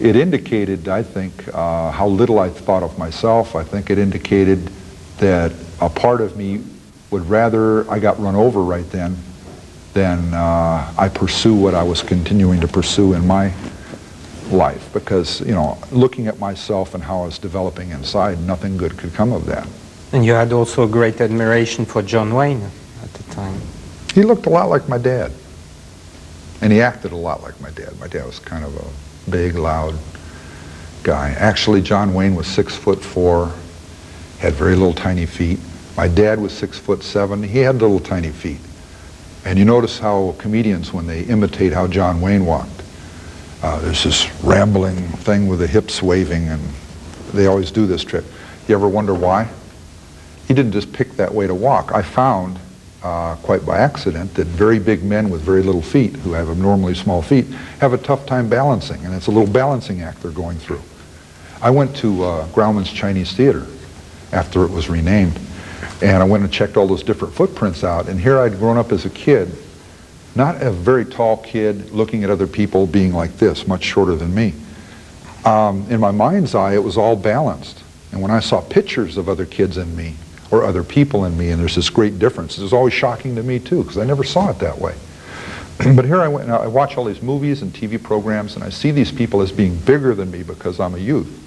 it indicated, I think, uh, how little I thought of myself. I think it indicated that a part of me would rather I got run over right then than uh, I pursue what I was continuing to pursue in my life because, you know, looking at myself and how I was developing inside, nothing good could come of that. And you had also a great admiration for John Wayne at the time. He looked a lot like my dad. And he acted a lot like my dad. My dad was kind of a big, loud guy. Actually, John Wayne was six foot four, had very little tiny feet. My dad was six foot seven. He had little tiny feet. And you notice how comedians, when they imitate how John Wayne walked, uh, there's this rambling thing with the hips waving, and they always do this trick. You ever wonder why? He didn't just pick that way to walk. I found, uh, quite by accident, that very big men with very little feet, who have abnormally small feet, have a tough time balancing, and it's a little balancing act they're going through. I went to uh, Grauman's Chinese Theater after it was renamed, and I went and checked all those different footprints out, and here I'd grown up as a kid, not a very tall kid looking at other people being like this, much shorter than me. Um, in my mind's eye, it was all balanced. And when I saw pictures of other kids and me, or other people in me, and there's this great difference, it was always shocking to me too, because I never saw it that way. but here I went, and I watch all these movies and TV programs, and I see these people as being bigger than me because I'm a youth.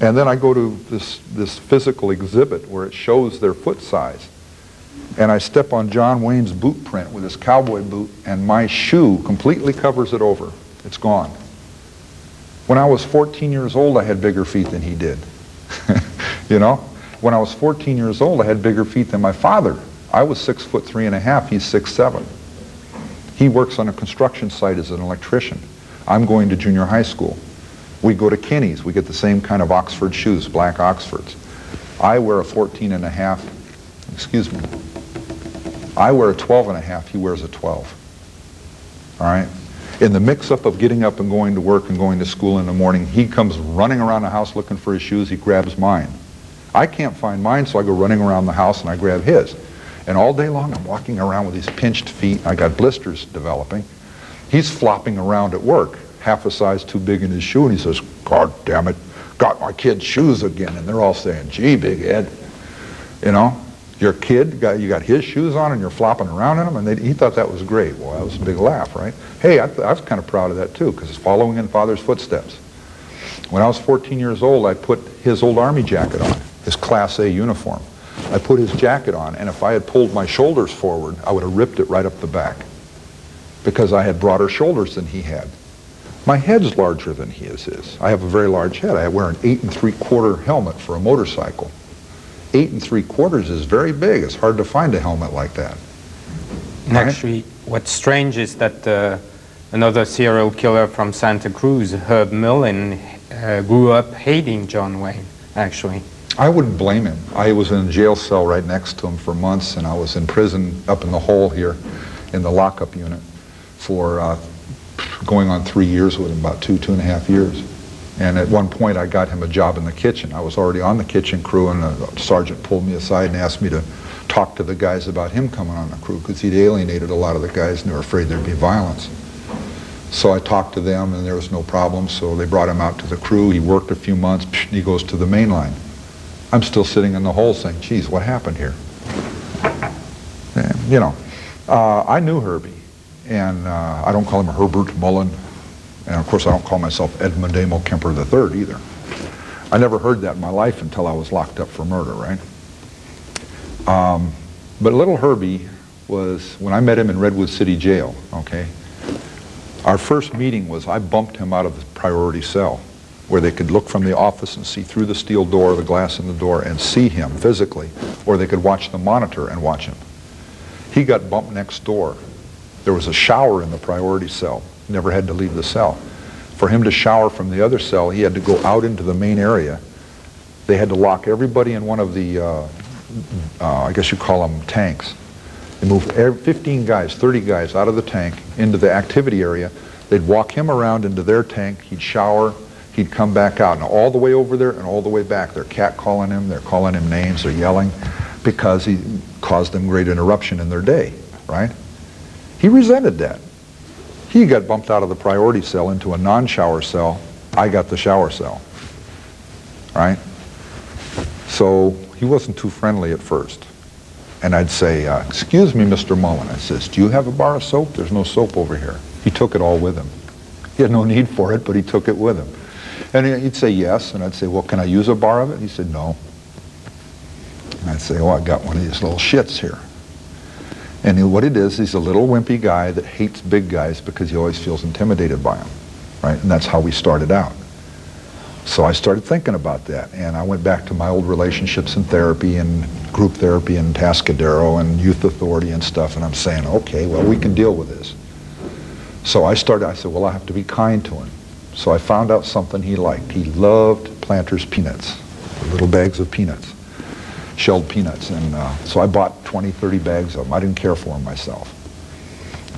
And then I go to this, this physical exhibit where it shows their foot size. And I step on John Wayne's boot print with his cowboy boot, and my shoe completely covers it over. It's gone. When I was 14 years old, I had bigger feet than he did. you know? When I was 14 years old, I had bigger feet than my father. I was six foot three and a half, he's six seven. He works on a construction site as an electrician. I'm going to junior high school. We go to Kinney's. We get the same kind of Oxford shoes, black Oxfords. I wear a 14 and a half, excuse me. I wear a 12 and a half, he wears a 12. All right? In the mix-up of getting up and going to work and going to school in the morning, he comes running around the house looking for his shoes. He grabs mine. I can't find mine, so I go running around the house and I grab his. And all day long, I'm walking around with these pinched feet. I got blisters developing. He's flopping around at work, half a size too big in his shoe, and he says, God damn it, got my kid's shoes again. And they're all saying, gee, big Ed, you know, your kid, got, you got his shoes on and you're flopping around in them, and they, he thought that was great. Well, that was a big laugh, right? Hey, I, I was kind of proud of that too, because it's following in father's footsteps. When I was 14 years old, I put his old army jacket on, his Class A uniform. I put his jacket on, and if I had pulled my shoulders forward, I would have ripped it right up the back because I had broader shoulders than he had. My head's larger than his is. I have a very large head. I wear an eight and three quarter helmet for a motorcycle. Eight and three quarters is very big. It's hard to find a helmet like that. And Right. actually, what's strange is that uh, another serial killer from Santa Cruz, Herb Mullin, uh, grew up hating John Wayne, actually. I wouldn't blame him. I was in a jail cell right next to him for months, and I was in prison up in the hole here in the lockup unit for uh, going on three years with him, about two, two and a half years. And at one point, I got him a job in the kitchen. I was already on the kitchen crew, and a sergeant pulled me aside and asked me to talk to the guys about him coming on the crew because he'd alienated a lot of the guys and they were afraid there'd be violence. So I talked to them, and there was no problem. So they brought him out to the crew. He worked a few months. he goes to the main line. I'm still sitting in the hole saying, geez, what happened here? And, you know, uh, I knew Herbie, and uh, I don't call him Herbert Mullin, and of course I don't call myself Edmund Emil Kemper III either. I never heard that in my life until I was locked up for murder, right? Um, but little Herbie was, when I met him in Redwood City Jail, okay, our first meeting was I bumped him out of the priority cell where they could look from the office and see through the steel door, the glass in the door, and see him physically, or they could watch the monitor and watch him. He got bumped next door. There was a shower in the priority cell. Never had to leave the cell. For him to shower from the other cell, he had to go out into the main area. They had to lock everybody in one of the, uh, uh, I guess you call them tanks. They moved 15 guys, 30 guys out of the tank into the activity area. They'd walk him around into their tank. He'd shower. He'd come back out. And all the way over there and all the way back, they're catcalling him. They're calling him names. They're yelling because he caused them great interruption in their day, right? He resented that. He got bumped out of the priority cell into a non-shower cell. I got the shower cell, right? So he wasn't too friendly at first. And I'd say, uh, excuse me, Mr. Mullin. I says, do you have a bar of soap? There's no soap over here. He took it all with him. He had no need for it, but he took it with him. And he'd say yes, and I'd say, well, can I use a bar of it? He said, no. And I'd say, oh, I got one of these little shits here. And what it is, he's a little wimpy guy that hates big guys because he always feels intimidated by them, right? And that's how we started out. So I started thinking about that, and I went back to my old relationships in therapy and group therapy and Tascadero and youth authority and stuff, and I'm saying, okay, well, we can deal with this. So I started, I said, well, I have to be kind to him. So I found out something he liked. He loved Planters peanuts, little bags of peanuts shelled peanuts. And uh, so I bought 20, 30 bags of them. I didn't care for them myself.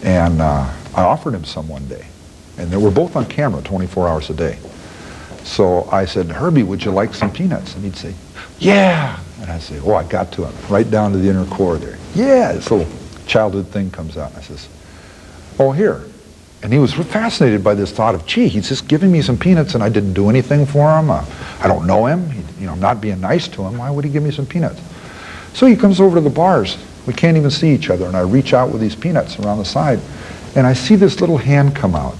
And uh, I offered him some one day. And they were both on camera 24 hours a day. So I said, Herbie, would you like some peanuts? And he'd say, yeah. And I'd say, oh, I got to him, right down to the inner core there. Yeah, this little childhood thing comes out. And I says, oh, here. And he was fascinated by this thought of, gee, he's just giving me some peanuts and I didn't do anything for him. Uh, I don't know him. He, you know, I'm not being nice to him. Why would he give me some peanuts? So he comes over to the bars. We can't even see each other. And I reach out with these peanuts around the side. And I see this little hand come out.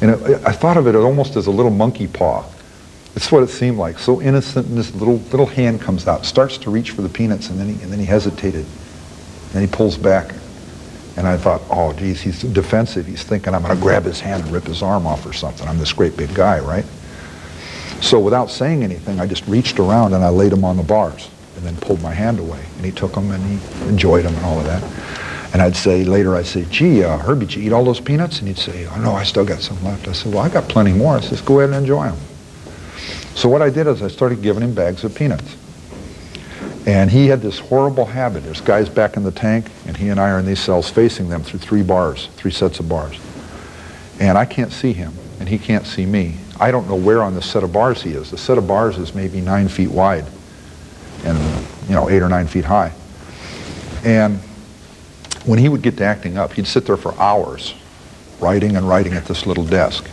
And it, I thought of it almost as a little monkey paw. That's what it seemed like. So innocent, and this little little hand comes out, starts to reach for the peanuts, and then he, and then he hesitated. And he pulls back. And I thought, oh, geez, he's defensive. He's thinking I'm going to grab his hand and rip his arm off or something. I'm this great big guy, right? So without saying anything, I just reached around and I laid him on the bars and then pulled my hand away. And he took them and he enjoyed them and all of that. And I'd say later, I'd say, gee, uh, Herbie, did you eat all those peanuts? And he'd say, oh, no, I still got some left. I said, well, I got plenty more. I says, go ahead and enjoy them. So what I did is I started giving him bags of peanuts. And he had this horrible habit. There's guys back in the tank, and he and I are in these cells facing them through three bars, three sets of bars. And I can't see him, and he can't see me. I don't know where on the set of bars he is. The set of bars is maybe nine feet wide and, you know, eight or nine feet high. And when he would get to acting up, he'd sit there for hours writing and writing at this little desk.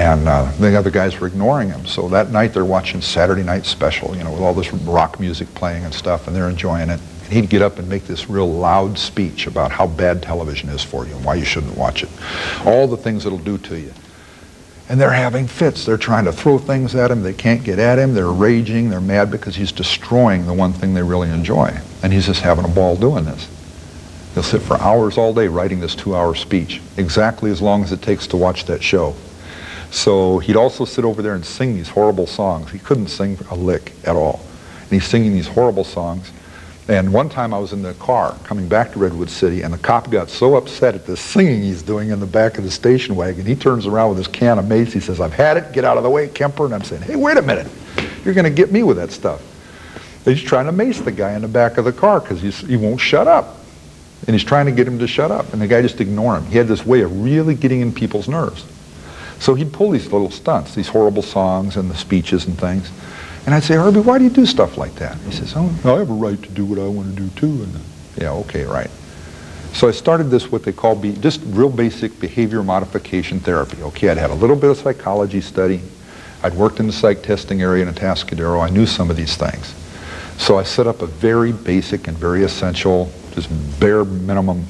And uh, the other guys were ignoring him. So that night they're watching Saturday Night Special, you know, with all this rock music playing and stuff, and they're enjoying it. And he'd get up and make this real loud speech about how bad television is for you and why you shouldn't watch it. All the things it'll do to you. And they're having fits. They're trying to throw things at him. They can't get at him. They're raging. They're mad because he's destroying the one thing they really enjoy. And he's just having a ball doing this. He'll sit for hours all day writing this two-hour speech, exactly as long as it takes to watch that show. So he'd also sit over there and sing these horrible songs. He couldn't sing a lick at all. And he's singing these horrible songs. And one time I was in the car coming back to Redwood City, and the cop got so upset at the singing he's doing in the back of the station wagon, he turns around with his can of mace. He says, I've had it. Get out of the way, Kemper. And I'm saying, hey, wait a minute. You're going to get me with that stuff. And he's trying to mace the guy in the back of the car because he won't shut up. And he's trying to get him to shut up. And the guy just ignored him. He had this way of really getting in people's nerves. So he'd pull these little stunts, these horrible songs and the speeches and things. And I'd say, Herbie, why do you do stuff like that? He says, oh, I have a right to do what I want to do too. And, yeah, okay, right. So I started this what they call be, just real basic behavior modification therapy. Okay, I'd had a little bit of psychology study. I'd worked in the psych testing area in Atascadero. I knew some of these things. So I set up a very basic and very essential, just bare minimum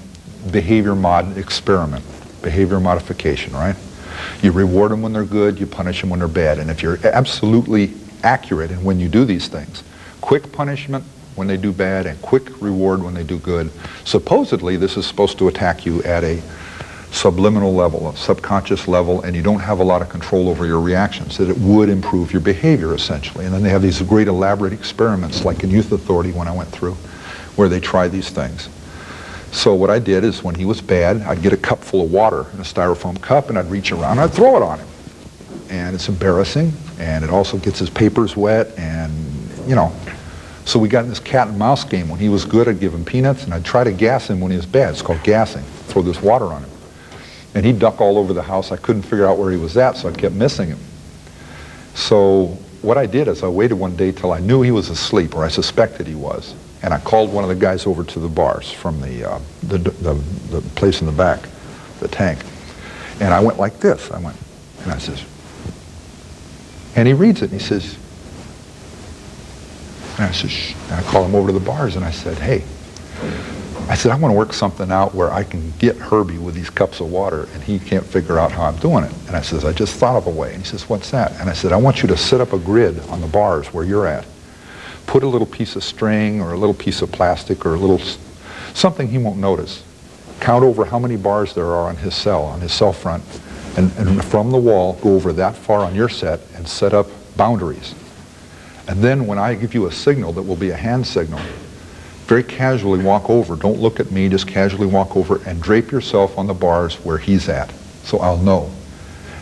behavior mod experiment, behavior modification, right? You reward them when they're good, you punish them when they're bad. And if you're absolutely accurate in when you do these things, quick punishment when they do bad and quick reward when they do good, supposedly this is supposed to attack you at a subliminal level, a subconscious level, and you don't have a lot of control over your reactions, that it would improve your behavior essentially. And then they have these great elaborate experiments like in Youth Authority when I went through, where they try these things. So what I did is when he was bad, I'd get a cup full of water in a styrofoam cup and I'd reach around and I'd throw it on him. And it's embarrassing and it also gets his papers wet and, you know. So we got in this cat and mouse game. When he was good, I'd give him peanuts and I'd try to gas him when he was bad. It's called gassing. Throw this water on him. And he'd duck all over the house. I couldn't figure out where he was at, so I kept missing him. So what I did is I waited one day till I knew he was asleep, or I suspected he was and I called one of the guys over to the bars from the, uh, the, the, the, place in the back, the tank. And I went like this. I went, and I says, and he reads it and he says, and I says, and I call him over to the bars and I said, hey, I said, I want to work something out where I can get Herbie with these cups of water and he can't figure out how I'm doing it. And I says, I just thought of a way. And he says, what's that? And I said, I want you to set up a grid on the bars where you're at put a little piece of string or a little piece of plastic or a little something he won't notice. Count over how many bars there are on his cell, on his cell front, and, and from the wall, go over that far on your set and set up boundaries. And then when I give you a signal that will be a hand signal, very casually walk over. Don't look at me, just casually walk over and drape yourself on the bars where he's at. So I'll know.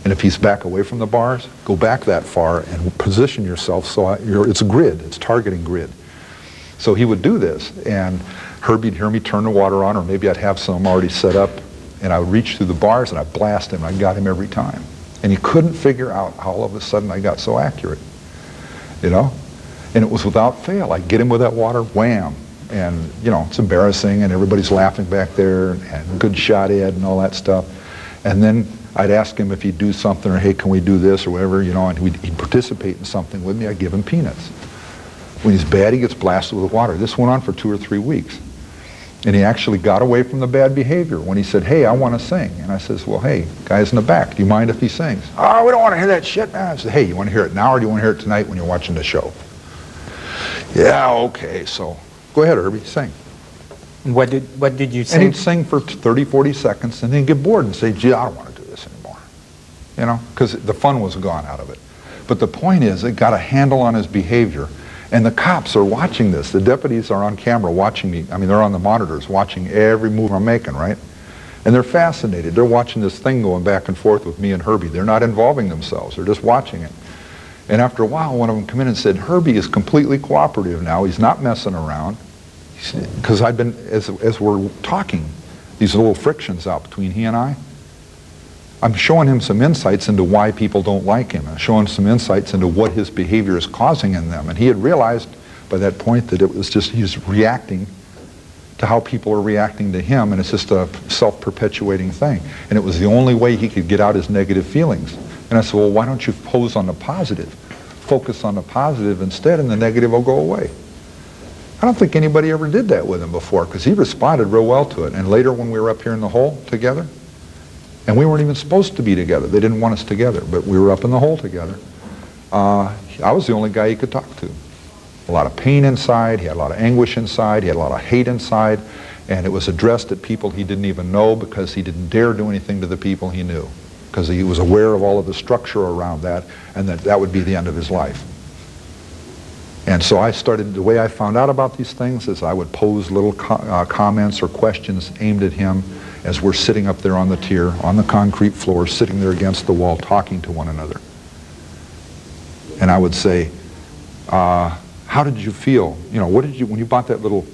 And if he's back away from the bars, go back that far and position yourself so it's a grid, it's targeting grid. So he would do this, and Herbie'd hear me turn the water on, or maybe I'd have some already set up, and I would reach through the bars and I'd blast him. I got him every time. And he couldn't figure out how all of a sudden I got so accurate, you know? And it was without fail. I'd get him with that water, wham. And, you know, it's embarrassing, and everybody's laughing back there, and good shot, Ed, and all that stuff. And then I'd ask him if he'd do something or, hey, can we do this or whatever, you know, and he'd participate in something with me. I'd give him peanuts. When he's bad, he gets blasted with water. This went on for two or three weeks. And he actually got away from the bad behavior when he said, hey, I want to sing. And I says, well, hey, guys in the back, do you mind if he sings? Oh, we don't want to hear that shit, man. I said, hey, you want to hear it now or do you want to hear it tonight when you're watching the show? Yeah, okay, so go ahead, Herbie, sing. What did, what did you sing? And he'd sing for 30, 40 seconds and then get bored and say, gee, I don't want to you know, because the fun was gone out of it. But the point is, it got a handle on his behavior. And the cops are watching this. The deputies are on camera watching me. I mean, they're on the monitors watching every move I'm making, right? And they're fascinated. They're watching this thing going back and forth with me and Herbie. They're not involving themselves. They're just watching it. And after a while, one of them come in and said, Herbie is completely cooperative now. He's not messing around. Because I've been, as, as we're talking, these little frictions out between he and I, I'm showing him some insights into why people don't like him. I'm showing some insights into what his behavior is causing in them. And he had realized by that point that it was just he's reacting to how people are reacting to him, and it's just a self-perpetuating thing. And it was the only way he could get out his negative feelings. And I said, well, why don't you pose on the positive? Focus on the positive instead, and the negative will go away. I don't think anybody ever did that with him before, because he responded real well to it. And later when we were up here in the hole together, and we weren't even supposed to be together. They didn't want us together, but we were up in the hole together. Uh, I was the only guy he could talk to. A lot of pain inside, he had a lot of anguish inside, he had a lot of hate inside, and it was addressed at people he didn't even know because he didn't dare do anything to the people he knew because he was aware of all of the structure around that and that that would be the end of his life. And so I started, the way I found out about these things is I would pose little co uh, comments or questions aimed at him as we're sitting up there on the tier, on the concrete floor, sitting there against the wall, talking to one another. And I would say, uh, how did you feel? You know, what did you, when you bought that little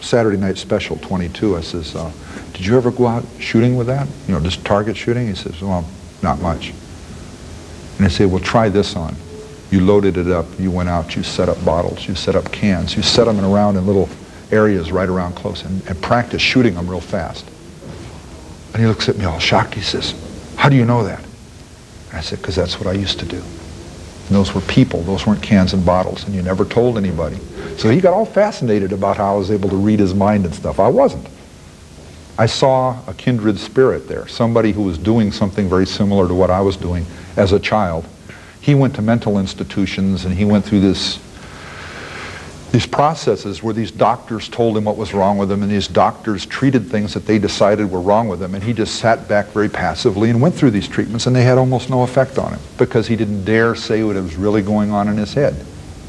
Saturday night special 22, I says, uh, did you ever go out shooting with that? You know, just target shooting? He says, well, not much. And I say, well, try this on. You loaded it up. You went out. You set up bottles. You set up cans. You set them around in little areas right around close and, and practice shooting them real fast. And he looks at me all shocked. He says, how do you know that? I said, because that's what I used to do. And those were people. Those weren't cans and bottles. And you never told anybody. So he got all fascinated about how I was able to read his mind and stuff. I wasn't. I saw a kindred spirit there, somebody who was doing something very similar to what I was doing as a child. He went to mental institutions and he went through this these processes where these doctors told him what was wrong with him and these doctors treated things that they decided were wrong with him and he just sat back very passively and went through these treatments and they had almost no effect on him because he didn't dare say what was really going on in his head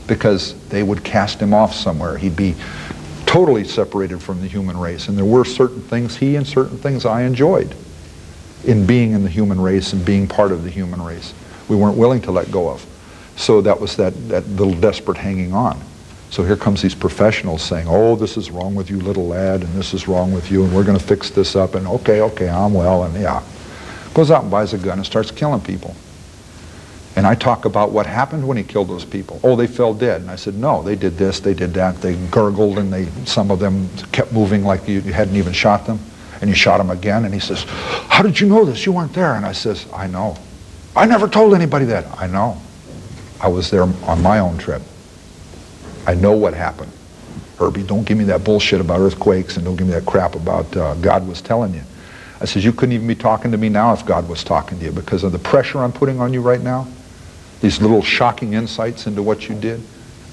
because they would cast him off somewhere. He'd be totally separated from the human race and there were certain things he and certain things I enjoyed in being in the human race and being part of the human race. We weren't willing to let go of. So that was that, that little desperate hanging on. So here comes these professionals saying, oh, this is wrong with you, little lad, and this is wrong with you, and we're going to fix this up, and okay, okay, I'm well, and yeah. Goes out and buys a gun and starts killing people. And I talk about what happened when he killed those people. Oh, they fell dead. And I said, no, they did this, they did that. They gurgled, and they some of them kept moving like you, you hadn't even shot them. And you shot them again. And he says, how did you know this? You weren't there. And I says, I know. I never told anybody that. I know. I was there on my own trip. I know what happened. Herbie, don't give me that bullshit about earthquakes and don't give me that crap about uh, God was telling you. I says, you couldn't even be talking to me now if God was talking to you because of the pressure I'm putting on you right now. These little shocking insights into what you did.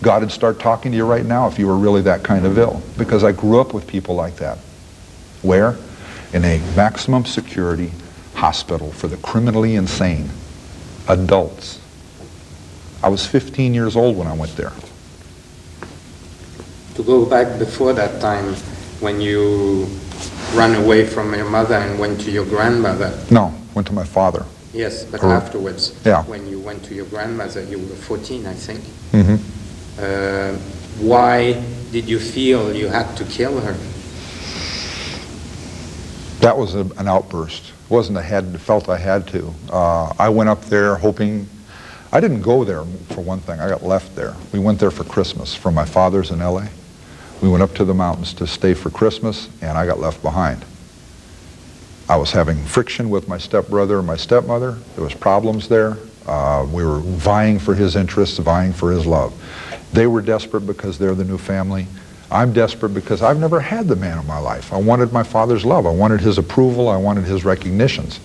God would start talking to you right now if you were really that kind of ill because I grew up with people like that. Where? In a maximum security hospital for the criminally insane. Adults. I was 15 years old when I went there to go back before that time when you ran away from your mother and went to your grandmother. No, went to my father. Yes, but or, afterwards, yeah. when you went to your grandmother, you were 14, I think. Mm-hmm. Uh, why did you feel you had to kill her? That was a, an outburst. It wasn't I had felt I had to. Uh, I went up there hoping I didn't go there for one thing. I got left there. We went there for Christmas from my father's in L.A. We went up to the mountains to stay for Christmas, and I got left behind. I was having friction with my stepbrother and my stepmother. There was problems there. Uh, we were vying for his interests, vying for his love. They were desperate because they're the new family. I'm desperate because I've never had the man of my life. I wanted my father's love. I wanted his approval. I wanted his recognitions.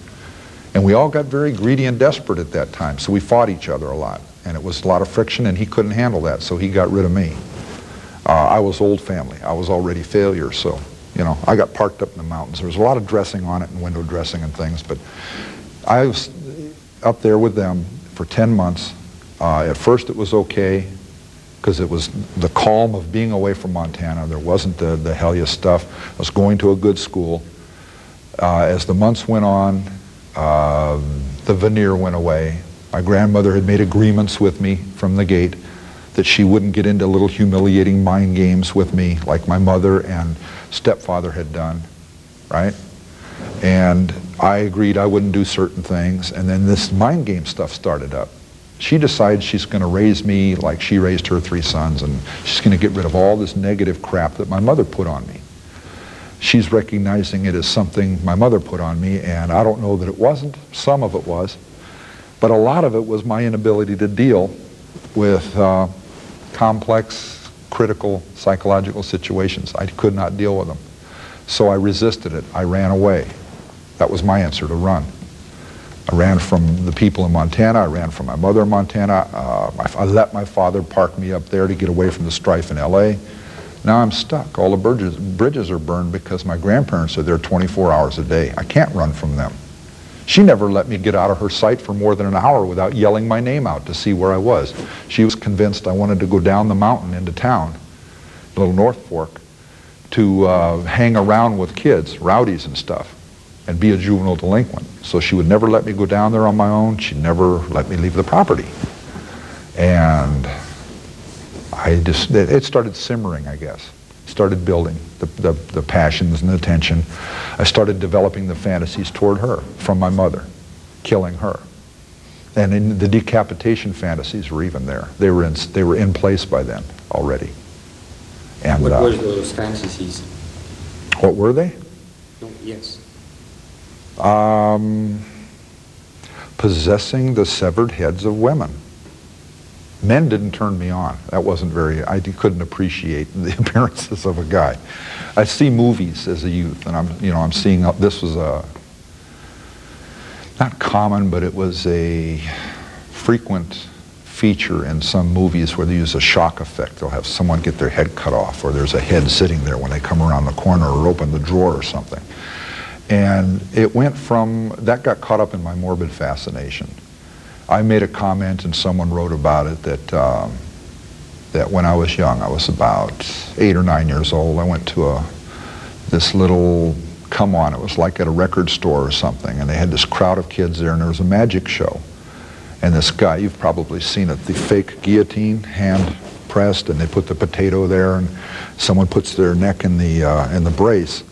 And we all got very greedy and desperate at that time, so we fought each other a lot. And it was a lot of friction, and he couldn't handle that, so he got rid of me. Uh, I was old family. I was already failure, so, you know, I got parked up in the mountains. There was a lot of dressing on it and window dressing and things, but I was up there with them for 10 months. Uh, at first it was okay because it was the calm of being away from Montana. There wasn't the, the hellish stuff. I was going to a good school. Uh, as the months went on, uh, the veneer went away. My grandmother had made agreements with me from the gate that she wouldn't get into little humiliating mind games with me like my mother and stepfather had done, right? And I agreed I wouldn't do certain things, and then this mind game stuff started up. She decides she's going to raise me like she raised her three sons, and she's going to get rid of all this negative crap that my mother put on me. She's recognizing it as something my mother put on me, and I don't know that it wasn't. Some of it was. But a lot of it was my inability to deal with uh, complex, critical psychological situations. I could not deal with them. So I resisted it. I ran away. That was my answer to run. I ran from the people in Montana. I ran from my mother in Montana. Uh, I let my father park me up there to get away from the strife in L.A. Now I'm stuck. All the bridges, bridges are burned because my grandparents are there 24 hours a day. I can't run from them. She never let me get out of her sight for more than an hour without yelling my name out to see where I was. She was convinced I wanted to go down the mountain into town, Little North Fork, to uh, hang around with kids, rowdies and stuff, and be a juvenile delinquent. So she would never let me go down there on my own. She'd never let me leave the property. And I just, it started simmering, I guess started building the, the, the, passions and the tension. I started developing the fantasies toward her from my mother, killing her. And in the decapitation fantasies were even there. They were in, they were in place by then already. And What uh, were those fantasies? what were they? Yes. Um, possessing the severed heads of women. Men didn't turn me on. That wasn't very, I couldn't appreciate the appearances of a guy. I see movies as a youth, and I'm, you know, I'm seeing, uh, this was a, not common, but it was a frequent feature in some movies where they use a shock effect. They'll have someone get their head cut off, or there's a head sitting there when they come around the corner or open the drawer or something. And it went from, that got caught up in my morbid fascination. I made a comment and someone wrote about it that, um, that when I was young, I was about eight or nine years old, I went to a, this little come on, it was like at a record store or something, and they had this crowd of kids there and there was a magic show. And this guy, you've probably seen it, the fake guillotine, hand pressed, and they put the potato there, and someone puts their neck in the, uh, in the brace,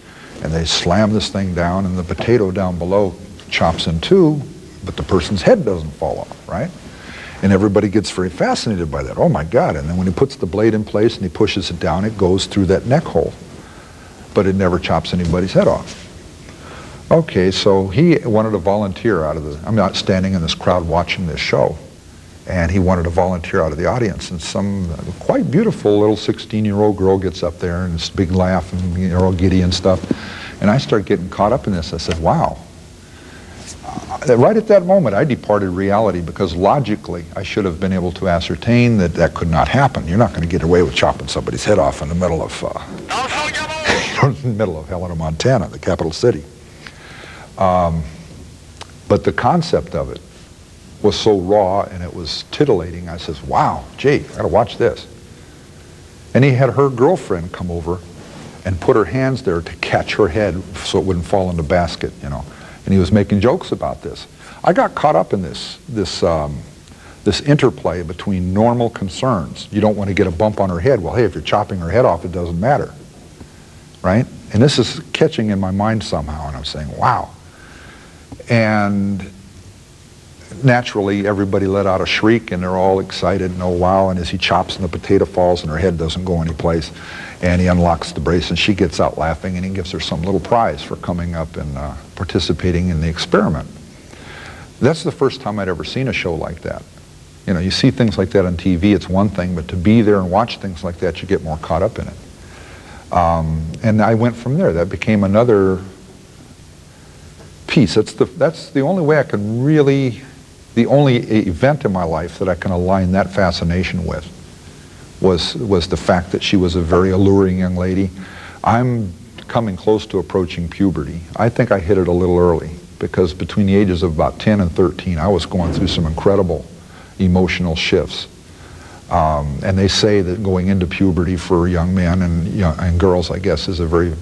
and they slam this thing down, and the potato down below chops in two, but the person's head doesn't fall off, right? And everybody gets very fascinated by that. Oh my God. And then when he puts the blade in place and he pushes it down, it goes through that neck hole. But it never chops anybody's head off. Okay, so he wanted to volunteer out of the, I'm not standing in this crowd watching this show. And he wanted to volunteer out of the audience. And some quite beautiful little 16-year-old girl gets up there and this big laugh and you're all giddy and stuff. And I start getting caught up in this. I said, wow. Right at that moment, I departed reality because logically I should have been able to ascertain that that could not happen. You're not going to get away with chopping somebody's head off in the middle of, uh, in the middle of Helena, Montana, the capital city. Um, but the concept of it was so raw and it was titillating. I says, wow, gee, I got to watch this. And he had her girlfriend come over and put her hands there to catch her head so it wouldn't fall in the basket, you know. And he was making jokes about this. I got caught up in this, this, um, this interplay between normal concerns. You don't want to get a bump on her head. Well, hey, if you're chopping her head off, it doesn't matter, right? And this is catching in my mind somehow, and I'm saying, wow. And naturally, everybody let out a shriek, and they're all excited and oh wow. And as he chops and the potato falls and her head doesn't go anyplace, and he unlocks the brace and she gets out laughing, and he gives her some little prize for coming up and uh, participating in the experiment. That's the first time I'd ever seen a show like that. You know, you see things like that on TV, it's one thing, but to be there and watch things like that, you get more caught up in it. Um, and I went from there. That became another piece. That's the, that's the only way I can really, the only event in my life that I can align that fascination with was, was the fact that she was a very alluring young lady. I'm coming close to approaching puberty. I think I hit it a little early because between the ages of about 10 and 13, I was going through some incredible emotional shifts. Um, and they say that going into puberty for young men and, young, and girls, I guess, is a very,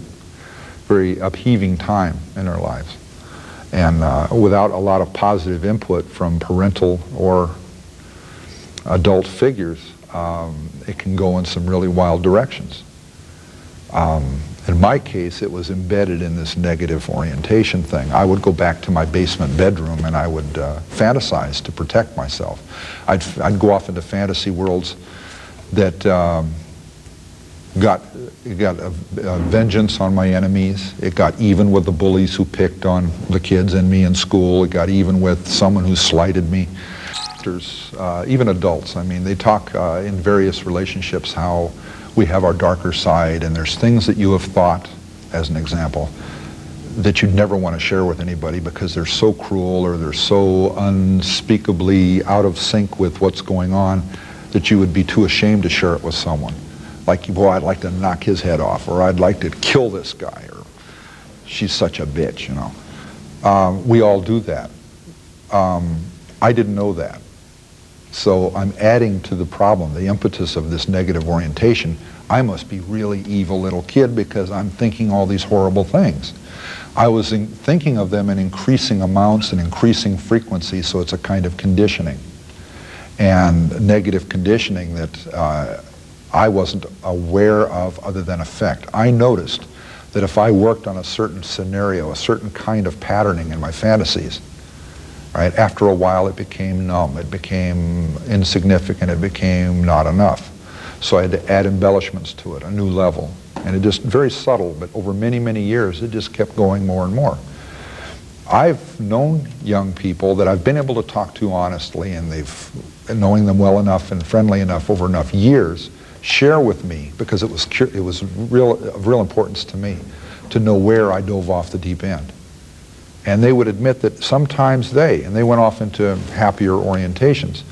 very upheaving time in their lives. And uh, without a lot of positive input from parental or adult figures, um, it can go in some really wild directions. Um, in my case, it was embedded in this negative orientation thing. I would go back to my basement bedroom and I would uh, fantasize to protect myself. I'd, I'd go off into fantasy worlds that um, got, got a, a vengeance on my enemies. It got even with the bullies who picked on the kids and me in school. It got even with someone who slighted me. Uh, even adults, I mean, they talk uh, in various relationships how we have our darker side, and there's things that you have thought, as an example, that you'd never want to share with anybody because they're so cruel or they're so unspeakably out of sync with what's going on that you would be too ashamed to share it with someone. Like, boy, I'd like to knock his head off, or I'd like to kill this guy, or she's such a bitch, you know. Um, we all do that. Um, I didn't know that. So I'm adding to the problem, the impetus of this negative orientation. I must be really evil little kid because I'm thinking all these horrible things. I was thinking of them in increasing amounts and increasing frequency, so it's a kind of conditioning. And negative conditioning that uh, I wasn't aware of other than effect. I noticed that if I worked on a certain scenario, a certain kind of patterning in my fantasies, right? After a while, it became numb. It became insignificant. It became not enough. So I had to add embellishments to it, a new level. And it just, very subtle, but over many, many years, it just kept going more and more. I've known young people that I've been able to talk to honestly, and they've, knowing them well enough and friendly enough over enough years, share with me because it was it was real of real importance to me to know where I dove off the deep end. And they would admit that sometimes they, and they went off into happier orientations,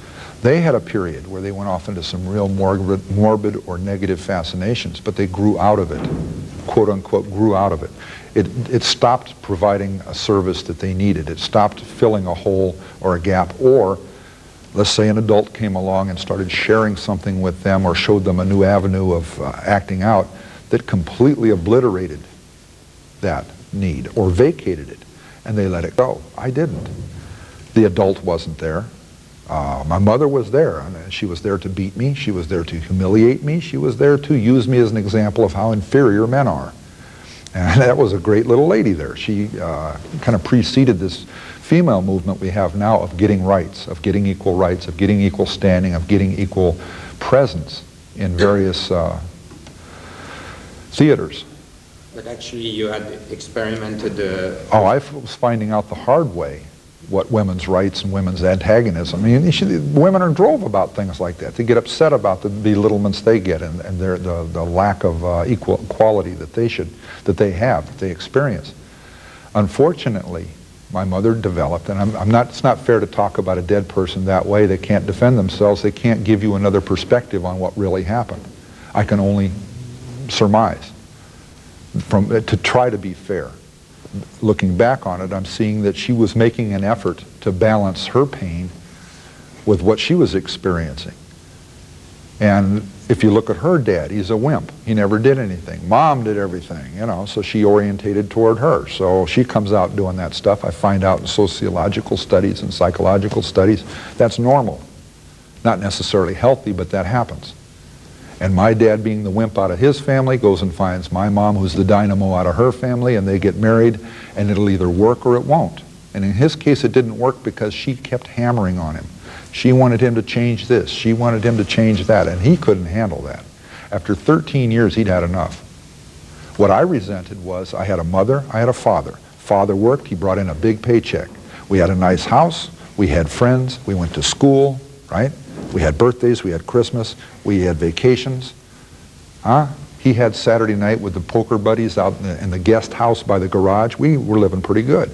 they had a period where they went off into some real morbid, morbid or negative fascinations, but they grew out of it, quote unquote, grew out of it. It, it stopped providing a service that they needed. It stopped filling a hole or a gap, or let's say an adult came along and started sharing something with them or showed them a new avenue of uh, acting out that completely obliterated that need or vacated it and they let it go. I didn't. The adult wasn't there. Uh, my mother was there. And she was there to beat me. She was there to humiliate me. She was there to use me as an example of how inferior men are. And that was a great little lady there. She uh, kind of preceded this female movement we have now of getting rights, of getting equal rights, of getting equal standing, of getting equal presence in various uh, theaters. But actually, you had experimented. Uh, oh, I was finding out the hard way what women's rights and women's antagonism. I mean, should, women are drove about things like that. They get upset about the belittlements they get and, and their, the, the lack of uh, equal equality that they should, that they have, that they experience. Unfortunately, my mother developed, and I'm, I'm not, it's not fair to talk about a dead person that way. They can't defend themselves. They can't give you another perspective on what really happened. I can only surmise from, uh, to try to be fair looking back on it, I'm seeing that she was making an effort to balance her pain with what she was experiencing. And if you look at her dad, he's a wimp. He never did anything. Mom did everything, you know, so she orientated toward her. So she comes out doing that stuff. I find out in sociological studies and psychological studies that's normal. Not necessarily healthy, but that happens. And my dad, being the wimp out of his family, goes and finds my mom, who's the dynamo out of her family, and they get married, and it'll either work or it won't. And in his case, it didn't work because she kept hammering on him. She wanted him to change this. She wanted him to change that, and he couldn't handle that. After 13 years, he'd had enough. What I resented was I had a mother, I had a father. Father worked, he brought in a big paycheck. We had a nice house, we had friends, we went to school, right? We had birthdays, we had Christmas, we had vacations. Huh? He had Saturday night with the poker buddies out in the, in the guest house by the garage. We were living pretty good.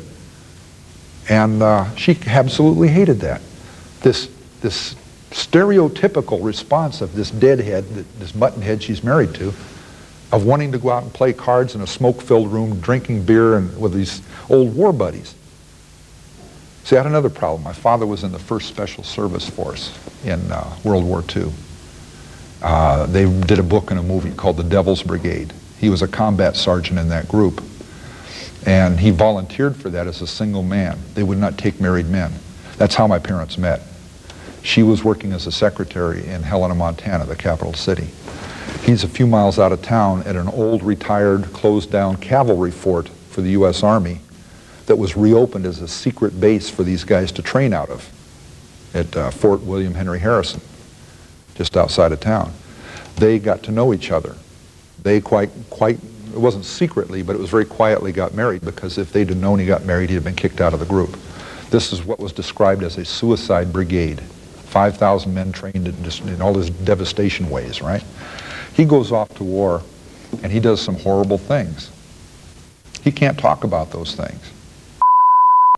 And uh, she absolutely hated that. This, this stereotypical response of this deadhead, this muttonhead she's married to, of wanting to go out and play cards in a smoke-filled room, drinking beer and with these old war buddies. See, I had another problem. My father was in the 1st Special Service Force in uh, World War II. Uh, they did a book and a movie called The Devil's Brigade. He was a combat sergeant in that group. And he volunteered for that as a single man. They would not take married men. That's how my parents met. She was working as a secretary in Helena, Montana, the capital city. He's a few miles out of town at an old, retired, closed down cavalry fort for the U.S. Army that was reopened as a secret base for these guys to train out of at uh, Fort William Henry Harrison, just outside of town. They got to know each other. They quite, quite, it wasn't secretly, but it was very quietly got married because if they'd have known he got married, he'd have been kicked out of the group. This is what was described as a suicide brigade. 5,000 men trained in, just, in all these devastation ways, right? He goes off to war and he does some horrible things. He can't talk about those things.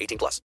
18 plus.